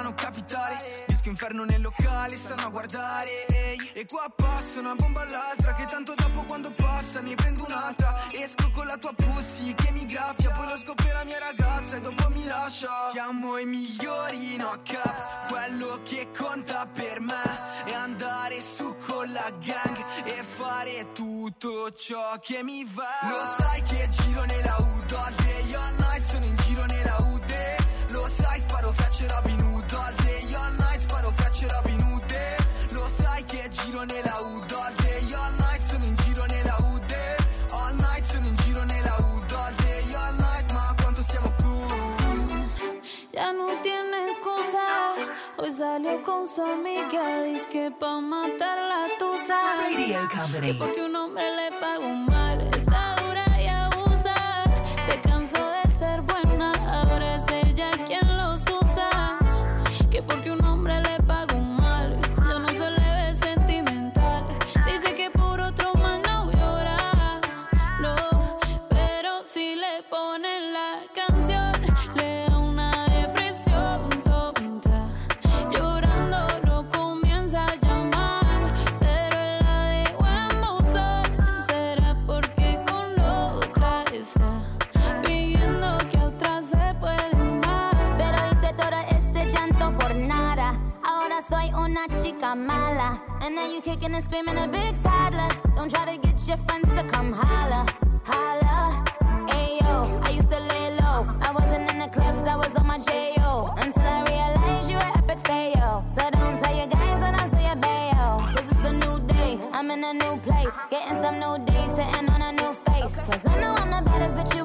Milano capitale Disco inferno nel locale, stanno a guardare ehi. E qua passa una bomba all'altra Che tanto dopo quando passa ne prendo un'altra. Esco con la tua pussy che mi graffia Poi lo scopre la mia ragazza e dopo mi lascia. Siamo i migliori in OK Quello che conta per me È andare su con la gang E fare tutto ciò che mi va. Lo sai che giro nella UD Ya no tiene excusa. Hoy salió con su amiga. Dice que pa' matar la tusa. Radio Company. Que porque un hombre le pagó mal. Está dura y abusa. Se cansó de ser buena. Ahora es ella quien chica mala. And now you kicking and screaming a big toddler. Don't try to get your friends to come holla. Holla. Ayo, I used to lay low. I wasn't in the clubs, I was on my J.O. Until I realized you were epic fail. So don't tell your guys that I'm still your bayo. Cause it's a new day. I'm in a new place. Getting some new days, sitting on a new face. Cause I know I'm the baddest bitch you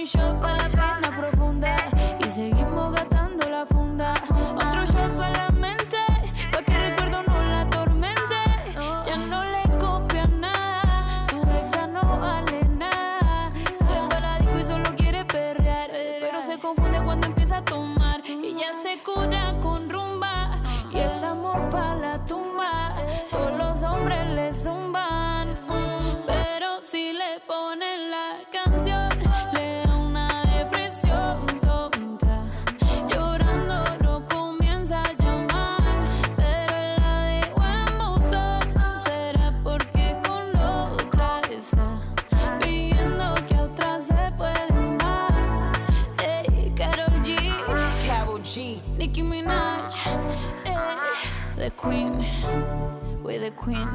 un shot para la pena profunda y seguimos Nicki Minaj, ey, the Queen, we're the Queen.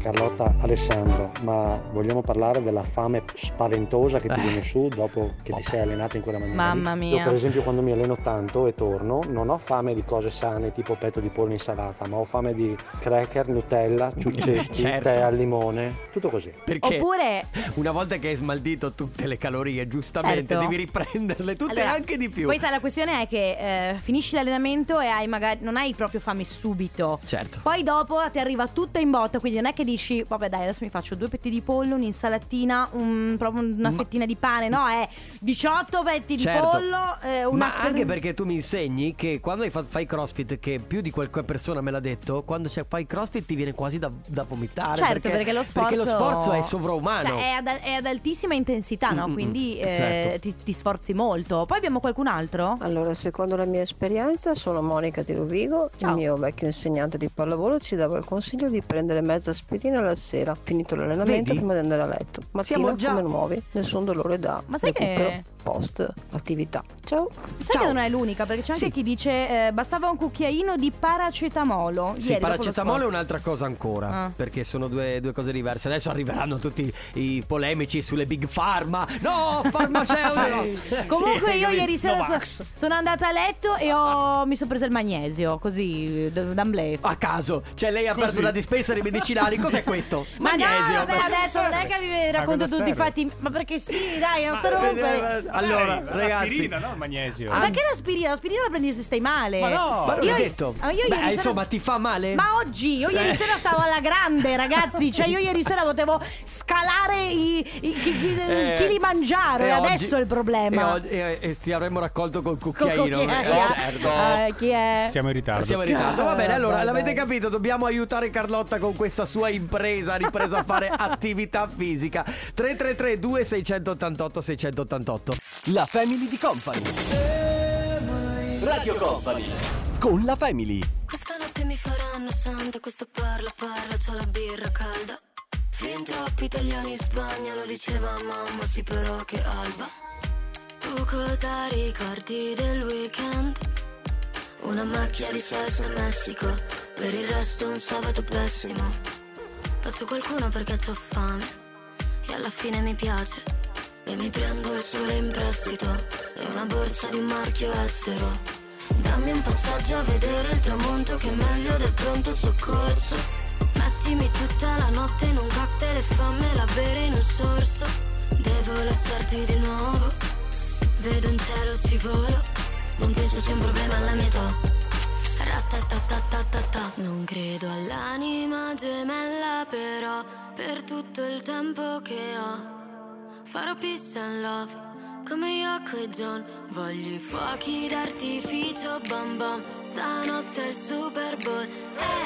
Carlotta Alessandro, ma vogliamo parlare della fame spaventosa che ti viene su dopo che ti sei allenata in quella maniera? Mamma mia. Io per esempio quando mi alleno tanto e torno non ho fame di cose sane tipo petto di pollo insalata, ma ho fame di cracker, Nutella, ciuccetti, certo. tè al limone, tutto così. Perché Oppure- una volta che hai smaltito tutte le calorie, giustamente Certo. devi riprenderle tutte e Allora, anche di più. Poi sai, la questione è che eh, finisci l'allenamento e hai magari non hai proprio fame subito. Certo. Poi dopo ti arriva tutta in botta, quindi non è che dici, vabbè dai, adesso mi faccio due petti di pollo, un'insalatina, un- proprio una Ma- fettina di pane. No, è 18 petti di Certo. pollo, eh, una... Ma anche perché tu mi insegni che quando hai fa- fai crossfit, che più di qualche persona me l'ha detto, quando c'è- fai crossfit ti viene quasi da, da vomitare. Certo, perché, lo sforzo, perché lo sforzo è sovraumano. Cioè, è, ad, è ad altissima intensità, no? Mm, mm, Quindi eh, certo. ti, ti sforzi molto. Poi abbiamo qualcun altro? Allora, secondo la mia esperienza, sono Monica di Rovigo. Il mio vecchio insegnante di pallavolo ci dava il consiglio di prendere mezza aspirina la sera, finito l'allenamento, Vedi? prima di andare a letto. Mattina Siamo già- come nuovi, nessun dolore da Ma sai che- recupero post attività. Ciao. Sai che non è l'unica, perché c'è anche Sì. chi dice eh, bastava un cucchiaino di paracetamolo. Sì, ieri dopo lo paracetamolo è sport. un'altra cosa ancora. Ah. Perché sono due, due cose diverse. Adesso arriveranno tutti i polemici sulle big pharma. No, farmaceutico. Comunque Sì, io ieri sera so- Novax. sono andata a letto e ho, mi sono presa il magnesio, così, d- d'amblè. A caso, cioè lei ha aperto una dispensa di medicinali. Cos'è questo? Ma Magnesio. no, vabbè, adesso non è che vi racconto tutti i fatti, ma perché sì, dai, non sto rompere. Allora, ragazzi. L'aspirina, no? Il magnesio. Ma perché l'aspirina? L'aspirina la prendi se stai male. Ma no, ma io, detto. ma io Beh, ieri sera- insomma, ti fa male? Ma oggi, io ieri Eh. sera stavo alla grande, ragazzi. Cioè, io ieri sera potevo scalare i, i, chi- chi- Eh, Kilimangiaro. E, oggi- adesso è il problema. E, oggi- e- e ti avremmo raccolto col Col cucchiaino. cucchiaino. Eh, certo. Eh, chi è? Siamo in ritardo. Siamo in ritardo. Va bene, allora Dai, l'avete capito, dobbiamo aiutare Carlotta con questa sua impresa, ripresa a fare attività fisica. 333 2688 688. La Family di Company. Radio Company. Con la Family. Questa notte mi faranno santa, questo parla parla, c'ho la birra calda. Fin troppi italiani in Spagna, lo diceva mamma, sì però che alba. Tu cosa ricordi del weekend? Una macchia di salsa in Messico, per il resto un sabato pessimo. Faccio qualcuno perché c'ho fame, e alla fine mi piace. E mi prendo il sole in prestito, e una borsa di un marchio estero. Dammi un passaggio a vedere il tramonto che è meglio del pronto soccorso. Mettimi tutta la notte in un cocktail e fammela bere in un sorso. Devo lasciarti di nuovo. Vedo un cielo ci volo. Non penso sia un problema alla mia età. Non credo all'anima gemella, però per tutto il tempo che ho. Farò peace and love come Yoko e John. Voglio i fuochi d'artificio, bam bam Stanotte è il Super Bowl.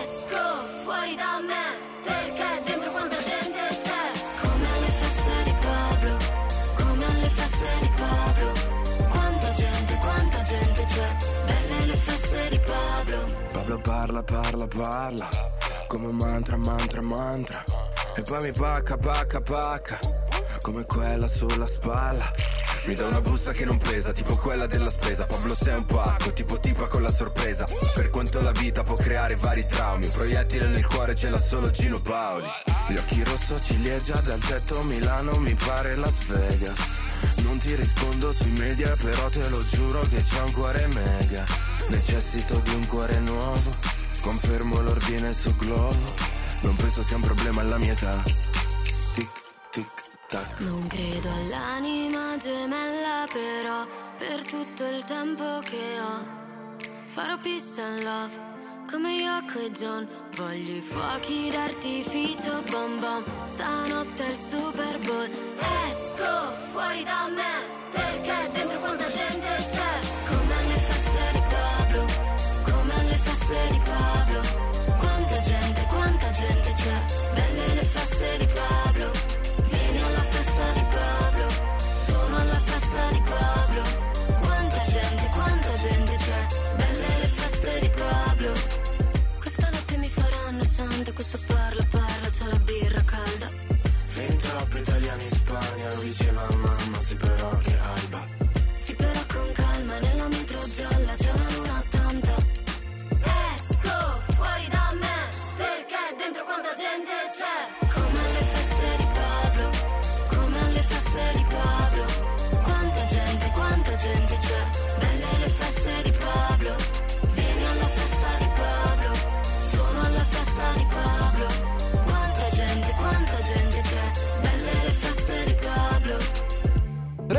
Esco fuori da me perché dentro quanta gente c'è? Come alle feste di Pablo, come alle feste di Pablo. Quanta gente, quanta gente c'è? Belle le feste di Pablo. Pablo parla, parla, parla Come un mantra, mantra, mantra. E poi mi pacca, pacca, pacca. Come quella sulla spalla. Mi dà una busta che non pesa, tipo quella della spesa. Pablo sei un pacco, tipo tipa con la sorpresa. Per quanto la vita può creare vari traumi. Proiettile nel cuore ce l'ha solo Gino Paoli. Gli occhi rosso ciliegia dal tetto Milano mi pare Las Vegas. Non ti rispondo sui media però te lo giuro che c'è un cuore mega. Necessito di un cuore nuovo. Confermo l'ordine su globo Non penso sia un problema alla mia età. Tic, tic, tac Non credo all'anima gemella però per tutto il tempo che ho farò peace and love come Yoko e John. Voglio i fuochi d'artificio bom bom stanotte è il Super Bowl. Esco fuori da me perché dentro quanta gente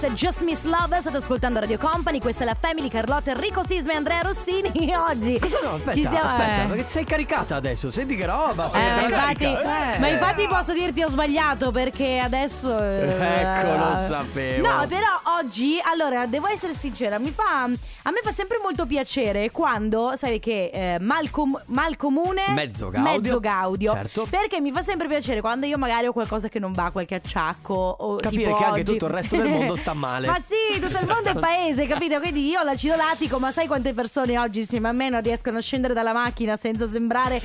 È Just Miss Love, state ascoltando Radio Company, questa è la Family, Carlotta, Enrico Sisma e Andrea Rossini oggi Cosa no, aspetta, ci siamo... aspetta, eh. perché sei caricata adesso, senti che roba, sei Eh, ma, carica, infatti, eh. ma infatti posso dirti ho sbagliato perché adesso eh, Ecco, lo sapevo. No però oggi Allora devo essere sincera mi fa, fa sempre molto piacere Quando sai che eh, mal, com- mal comune Mezzo gaudio. Mezzo gaudio Certo. Perché mi fa sempre piacere Quando io magari ho qualcosa che non va Qualche acciacco o Capire tipo che anche oggi- tutto il resto del mondo sta male. Ma sì tutto il mondo è paese capito Quindi io l'acido lattico Ma sai quante persone oggi insieme a me Non riescono a scendere dalla macchina Senza sembrare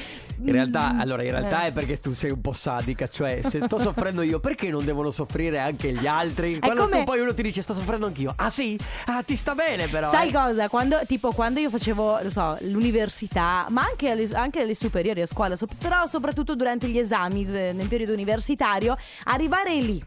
In realtà, allora, in realtà Eh. è perché tu sei un po' sadica, cioè se sto soffrendo io, perché non devono soffrire anche gli altri? Quando come- tu poi uno ti dice sto soffrendo anch'io, ah sì? Ah, ti sta bene però. Sai eh. cosa? Quando, tipo, quando io facevo, lo so, l'università, ma anche alle, anche alle superiori a scuola, so- però soprattutto durante gli esami eh, nel periodo universitario, arrivare lì.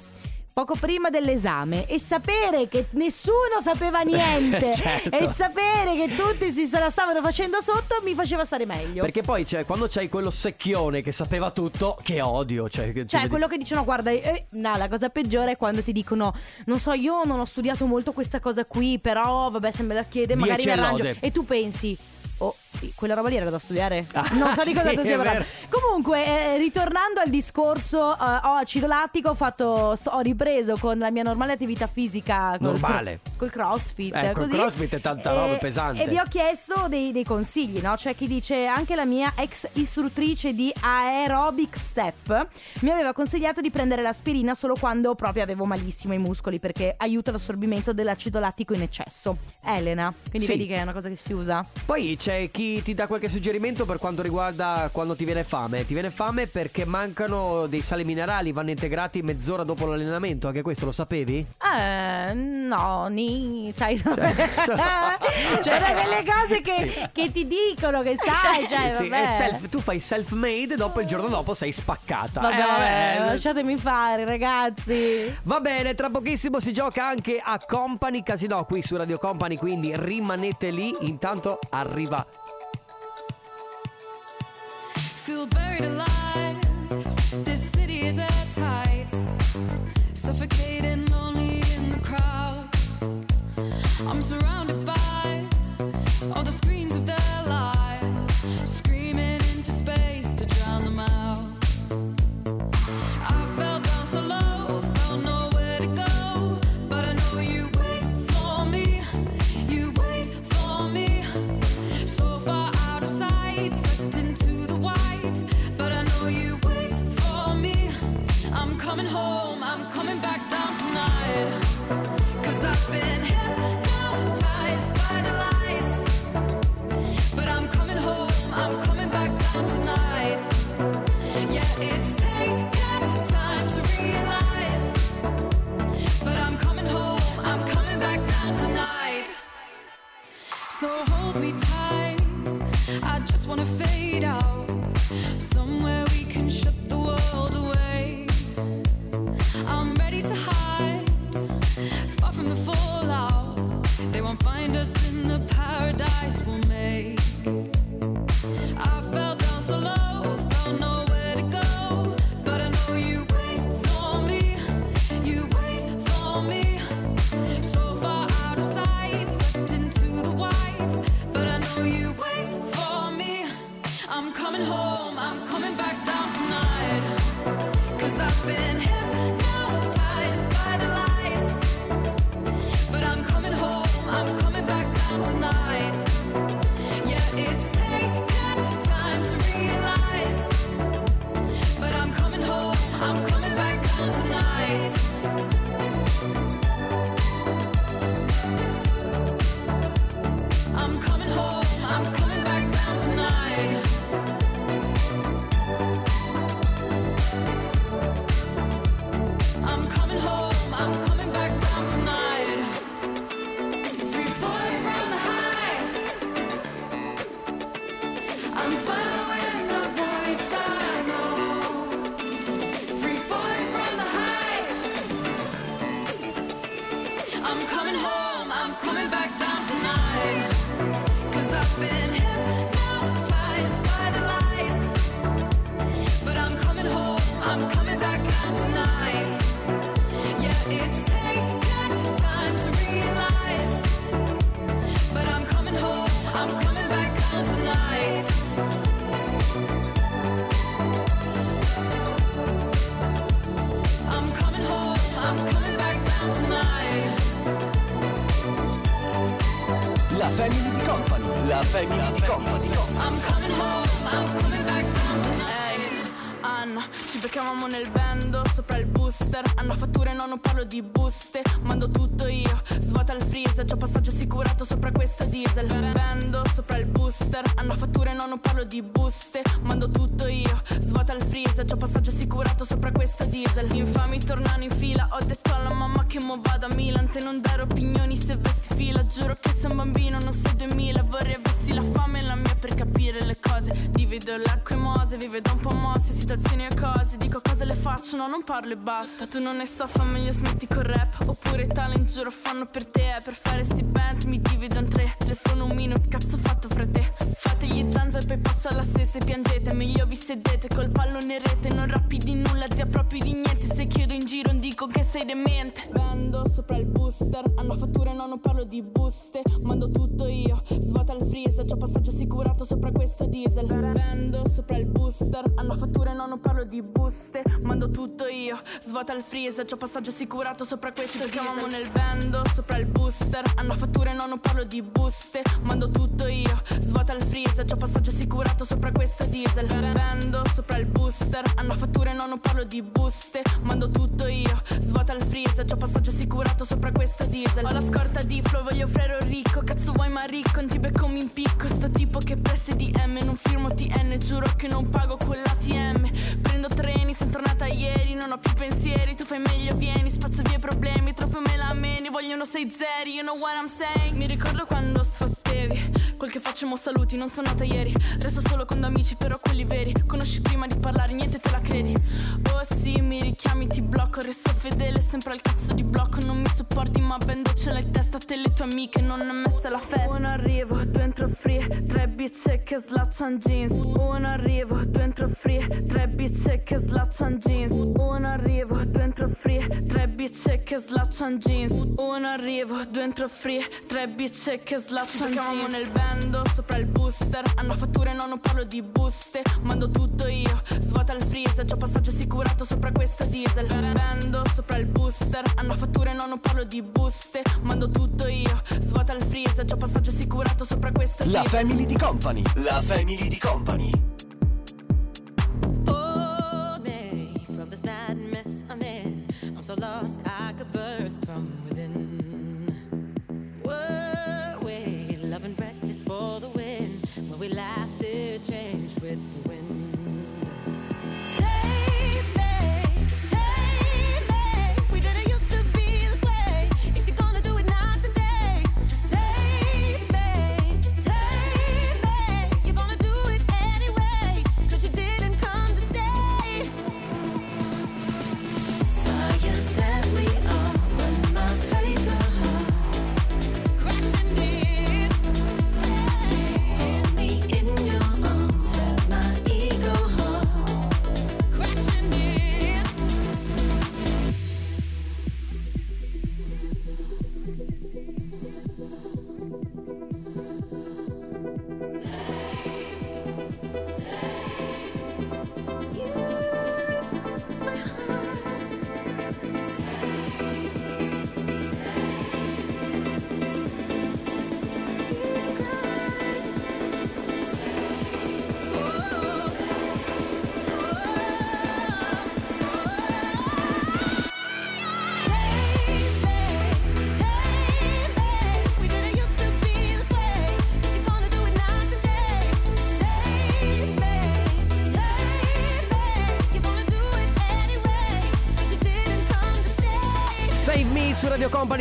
Poco prima dell'esame e sapere che nessuno sapeva niente Certo. e sapere che tutti si la stavano facendo sotto mi faceva stare meglio. Perché poi cioè, quando c'hai quello secchione che sapeva tutto, che odio. Cioè, che- Cioè, quello che dicono, guarda, eh, no, la cosa peggiore è quando ti dicono, non so, io non ho studiato molto questa cosa qui, però vabbè, se me la chiede, magari mi arrangio. E tu pensi, oh, sì, quella roba lì era da studiare? Ah, non so di cosa sì, stia parlando. Comunque, eh, ritornando al discorso, eh, ho acido lattico, ho, fatto, sto- ho ripreso con la mia normale attività fisica. Col, Normale. Col crossfit. Eh, col crossfit è tanta roba E- pesante. E vi ho chiesto dei, dei consigli, no? C'è chi dice anche la mia ex istruttrice di Aerobic Step mi aveva consigliato di prendere l'aspirina solo quando proprio avevo malissimo i muscoli perché aiuta l'assorbimento dell'acido lattico in eccesso. Elena, quindi Sì. vedi che è una cosa che si usa. Poi c'è chi ti dà qualche suggerimento per quanto riguarda quando ti viene fame. Ti viene fame perché mancano dei sali minerali, vanno integrati mezz'ora dopo l'allenamento. Anche questo lo sapevi? Eh, no, ni, sai, sono Cioè, sono quelle cose che, che ti dicono, che sai, cioè, Sì, vabbè. self- tu fai self-made, dopo il giorno dopo sei spaccata. Vabbè, Eh, vabbè, eh, lasciatemi fare, ragazzi. Va bene, tra pochissimo si gioca anche a Company Casino qui su Radio Company, quindi rimanete lì. Intanto arriva This city is at tight. Suffocating, lonely in the crowd. I'm surrounded hold me tight. I just wanna fade out. Somewhere Tu non ne so, passaggio assicurato sopra Spazzo via i problemi, troppo me la meni Vogliono sei zeri, you know what I'm saying? Mi ricordo quando sfottevi Quel che facciamo saluti, non sono nata ieri. Resto solo con due amici, però quelli veri. Conosci prima di parlare, niente te la credi. Oh sì, mi richiami, ti blocco. Resto fedele, sempre al cazzo di blocco. Non mi sopporti, ma ben ce l'hai testa. Te le tue amiche, non è messa la festa. Uno arrivo, due entro free Tre bitch che slaccian jeans. Uno arrivo, due entro free Tre bitch che slaccian jeans. Uno arrivo, due entro free Tre bitch che slaccian jeans. Uno arrivo, due entro free Tre bitch che slaccian jeans Ci nel bando, sopra il booster. Hanno fatture, no non parlo di buste. Mando tutto io, svuota il freezer. Già passaggio assicurato sopra questa diesel. Bando sopra il booster. Hanno fatture, no non parlo di buste. Mando tutto io, svuota il freezer. Già passaggio assicurato sopra questa La diesel. family di company. La family di company. Hold me from this madness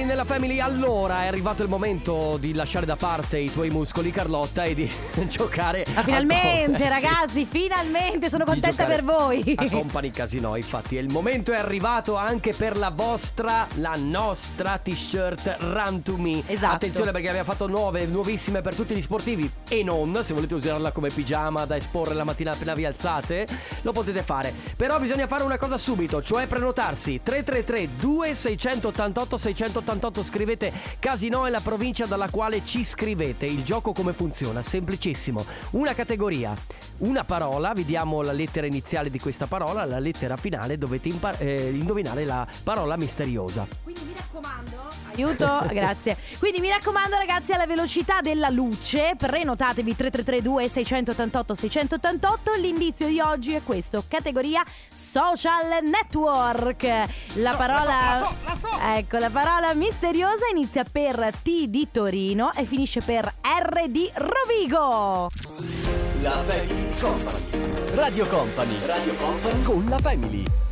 Company nella Family. Allora è arrivato il momento di lasciare da parte i tuoi muscoli, Carlotta, e di giocare. Ma a finalmente, co- eh, sì. ragazzi, finalmente sono contenta per voi. A Company Casino, infatti, il momento è arrivato anche per la vostra, la nostra t-shirt Run to Me. Esatto. Attenzione perché abbiamo fatto nuove, nuovissime per tutti gli sportivi e non, se volete usarla come pigiama da esporre la mattina appena vi alzate, lo potete fare. Però bisogna fare una cosa subito, cioè prenotarsi 333 2688 688 scrivete Casino e la provincia dalla quale ci scrivete. Il gioco come funziona? Semplicissimo. Una categoria, una parola, vi diamo la lettera iniziale di questa parola, la lettera finale dovete impa- eh, indovinare la parola misteriosa. Aiuto, grazie. Quindi mi raccomando ragazzi alla velocità della luce, prenotatevi 3332 688 688. L'indizio di oggi è questo, categoria social network. La parola Ecco, la parola misteriosa inizia per T di Torino e finisce per R di Rovigo. La family di company. Radio Company. Radio Company con la family.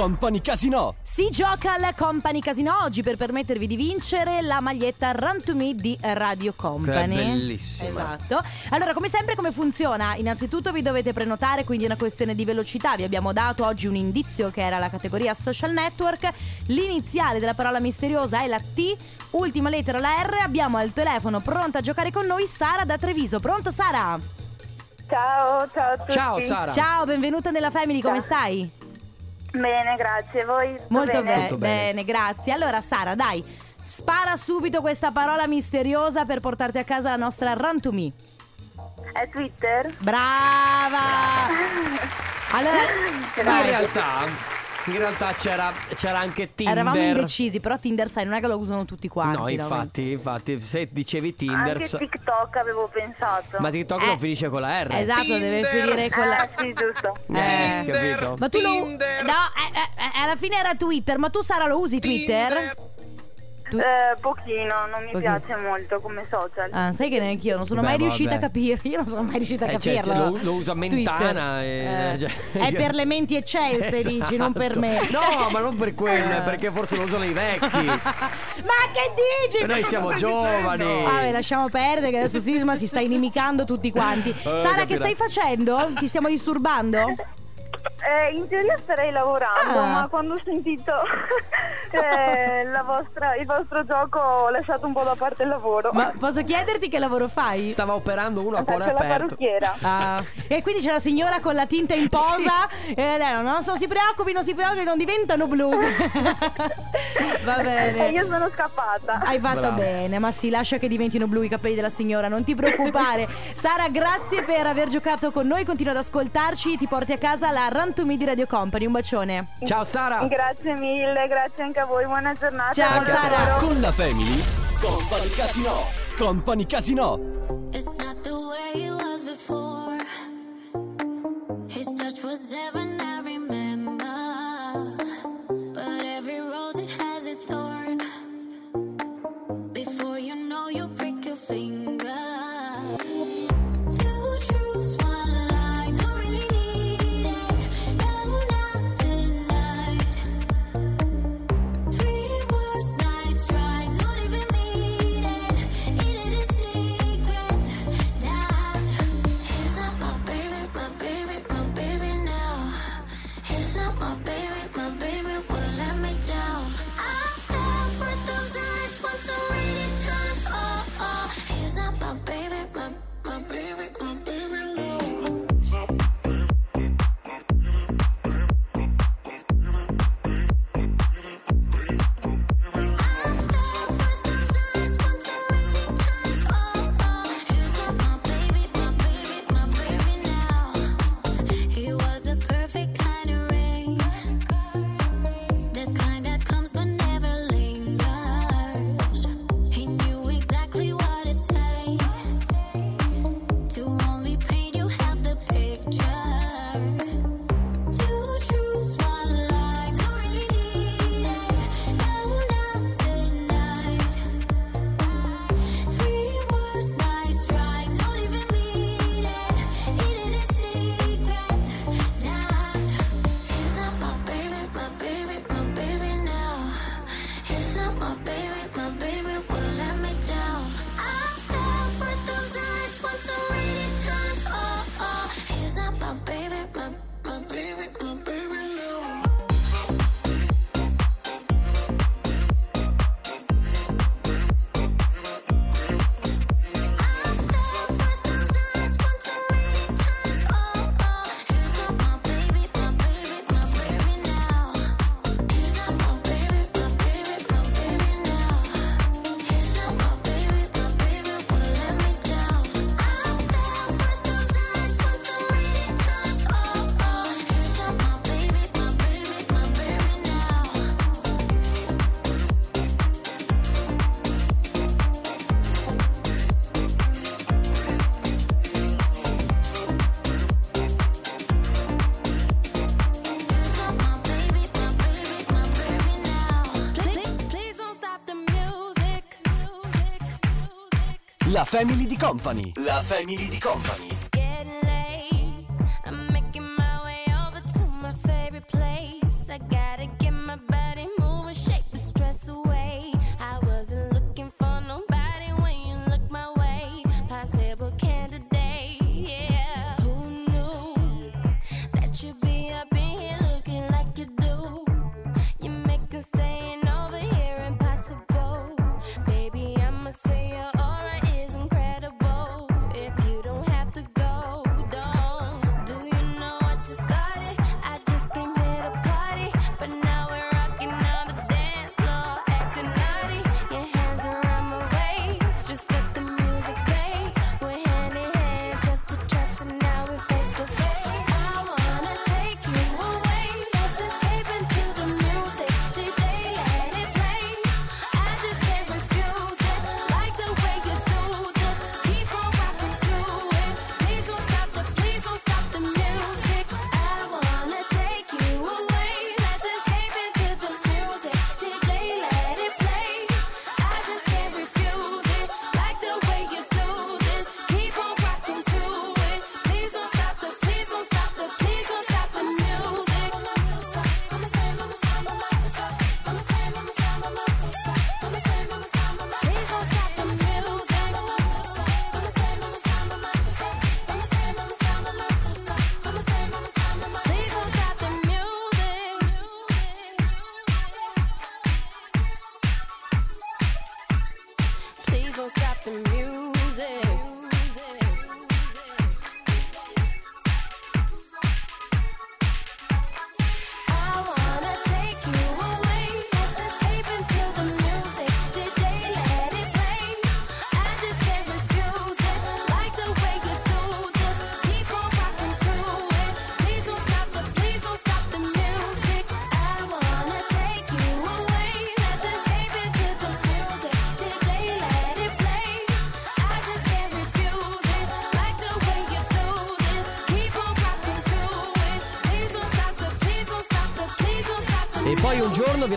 Company Casino. Si gioca al Company Casino oggi per permettervi di vincere la maglietta Run to Me di Radio Company. Che è bellissima. Esatto. Allora, come sempre, come funziona? Innanzitutto vi dovete prenotare, quindi è una questione di velocità. Vi abbiamo dato oggi un indizio che era la categoria social network. L'iniziale della parola misteriosa è la T, ultima lettera la R. Abbiamo al telefono pronta a giocare con noi Sara da Treviso. Pronto Sara? Ciao, ciao a tutti. Ciao, benvenuta nella Family, come stai? Bene, grazie. Voi? Molto bene? be- bene. grazie. Allora, Sara, dai, spara subito questa parola misteriosa per portarti a casa la nostra Run to Me. È Twitter? Brava! Allora, In realtà, in realtà c'era, c'era anche Tinder. Eravamo indecisi, però Tinder, sai, non è che lo usano tutti quanti. No, infatti, infatti, se dicevi Tinder. Anche TikTok avevo pensato. Ma TikTok non finisce con la R. Esatto, deve finire con la... Ah, sì, giusto. Eh, capito? Ma tu lo... No, eh, eh, alla fine era Twitter, ma tu Sara lo usi Twitter? Eh, pochino, non mi Pochino. piace molto come social. Ah, sai che neanche io non sono Beh, mai riuscita vabbè. a capire. Io non sono mai riuscita a Eh, cioè, capirlo. lo, lo usa Mentana. e- Eh, cioè- È per le menti eccelse, dici, non per me. No, Cioè- ma non per quello, Eh. perché forse lo usano i vecchi. Ma che dici? Noi siamo giovani. dicendo? Vabbè, lasciamo perdere che adesso Sisma si sta inimicando tutti quanti. Eh, Sara, che capirà. stai facendo? Ti stiamo disturbando? Eh, in teoria starei lavorando, Ah. ma quando ho sentito eh, la vostra- il vostro gioco ho lasciato un po' da parte il lavoro. Ma posso chiederti che lavoro fai? Stava operando uno a cuore Faccio la aperto. parrucchiera. Ah, e quindi c'è la signora con la tinta in posa e lei no, non so, si preoccupi, non si preoccupi, non diventano blues. Va bene. E io sono scappata. Hai fatto Brava. bene, ma sì, lascia che diventino blu i capelli della signora, non ti preoccupare. Sara, grazie per aver giocato con noi, continua ad ascoltarci, ti porti a casa la To Me di Radio Company. Un bacione. Ciao Sara. Grazie mille, grazie anche a voi, buona giornata. Ciao, buon Sara. lavoro. Con la Family, Company Casino. Company Casino. It's not the way it was before. His touch was heaven, I remember. But every rose, it has a thorn. Before you know, you prick your finger. family di company. La family di company.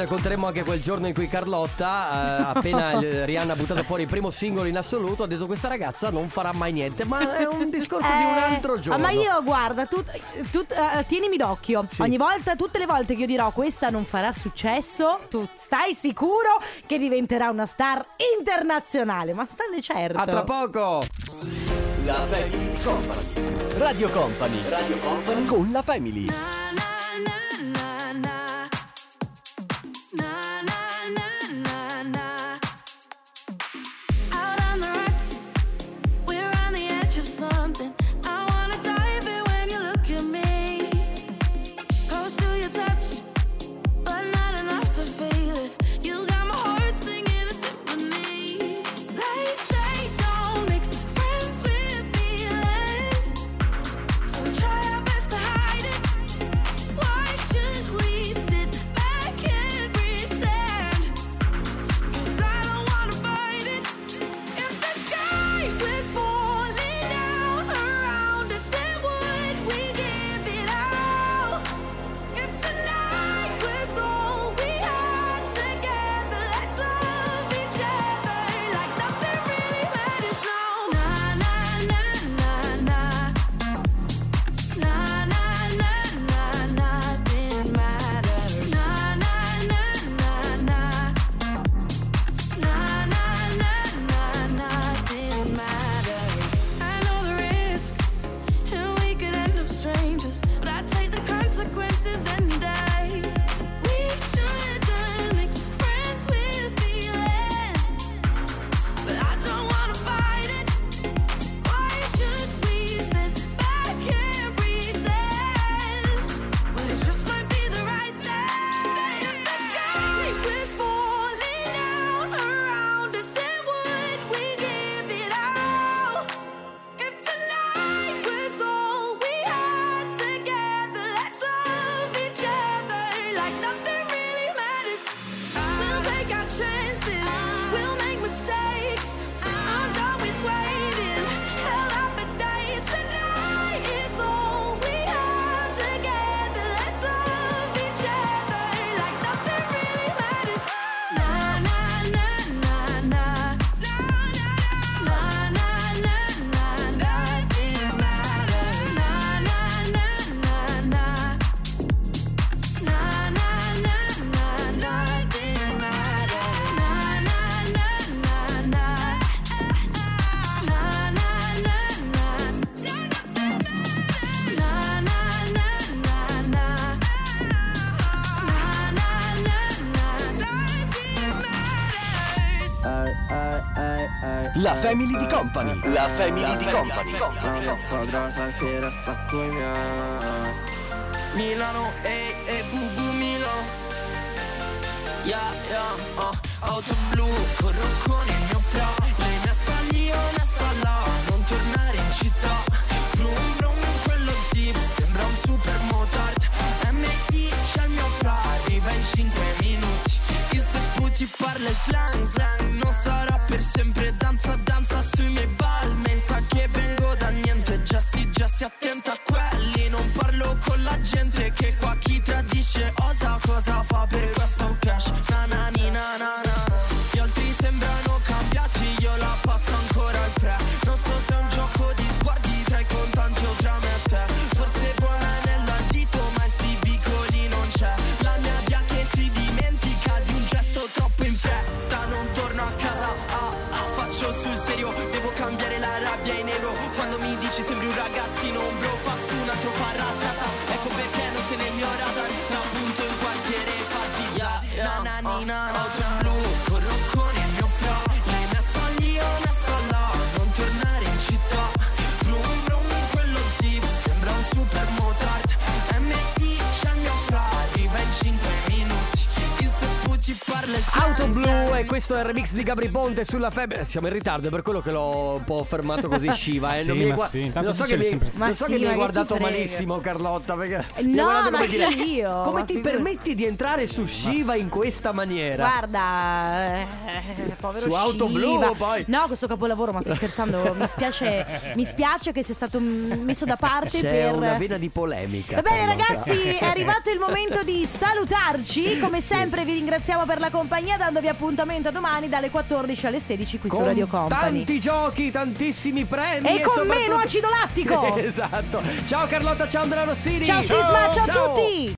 racconteremo anche quel giorno in cui Carlotta, eh, appena Rihanna ha buttato fuori il primo singolo in assoluto, ha detto questa ragazza non farà mai niente, ma è un discorso di un eh, altro ah, giorno. Ma io guarda, tu, tu- eh, tienimi d'occhio. Sì. Ogni volta, tutte le volte che io dirò questa non farà successo, tu stai sicuro che diventerà una star internazionale. Ma stanne certo. A tra poco! La Family Company. Radio Company. Radio Company con la Family. Company. La family di company. La squadra sa che resta coi miei. Milano, ehi, ehi, bubu Milano Yeah, yeah, uh, auto blu, corro con il mio fra il remix di Gabri Ponte sulla febbre. Siamo in ritardo, è per quello che l'ho un po' fermato così Shiva. Eh. Sì, non mi ma gua- sì, tanto non so che mi, sempre- Ma so sì, che mi hai guardato malissimo, Carlotta. Perché Eh, no, ma come dire, io, Come ma ti figurati. permetti di entrare su Shiva in questa maniera? Guarda, eh, povero Su Auto Shiva. Blu, poi. No, questo capolavoro, ma stai scherzando? mi spiace, mi spiace che sia stato messo da parte C'è per una vena di polemica. Va bene ragazzi, è arrivato il momento di salutarci. Come sempre vi ringraziamo per la compagnia dandovi appuntamento a domani dalle 14 alle 16 qui su Con Radio Company. tanti giochi, tantissimi premi E con soprattutto- meno acido lattico. esatto. Ciao Carlotta, ciao Andrea Rossini. Ciao Sisma, ciao a tutti.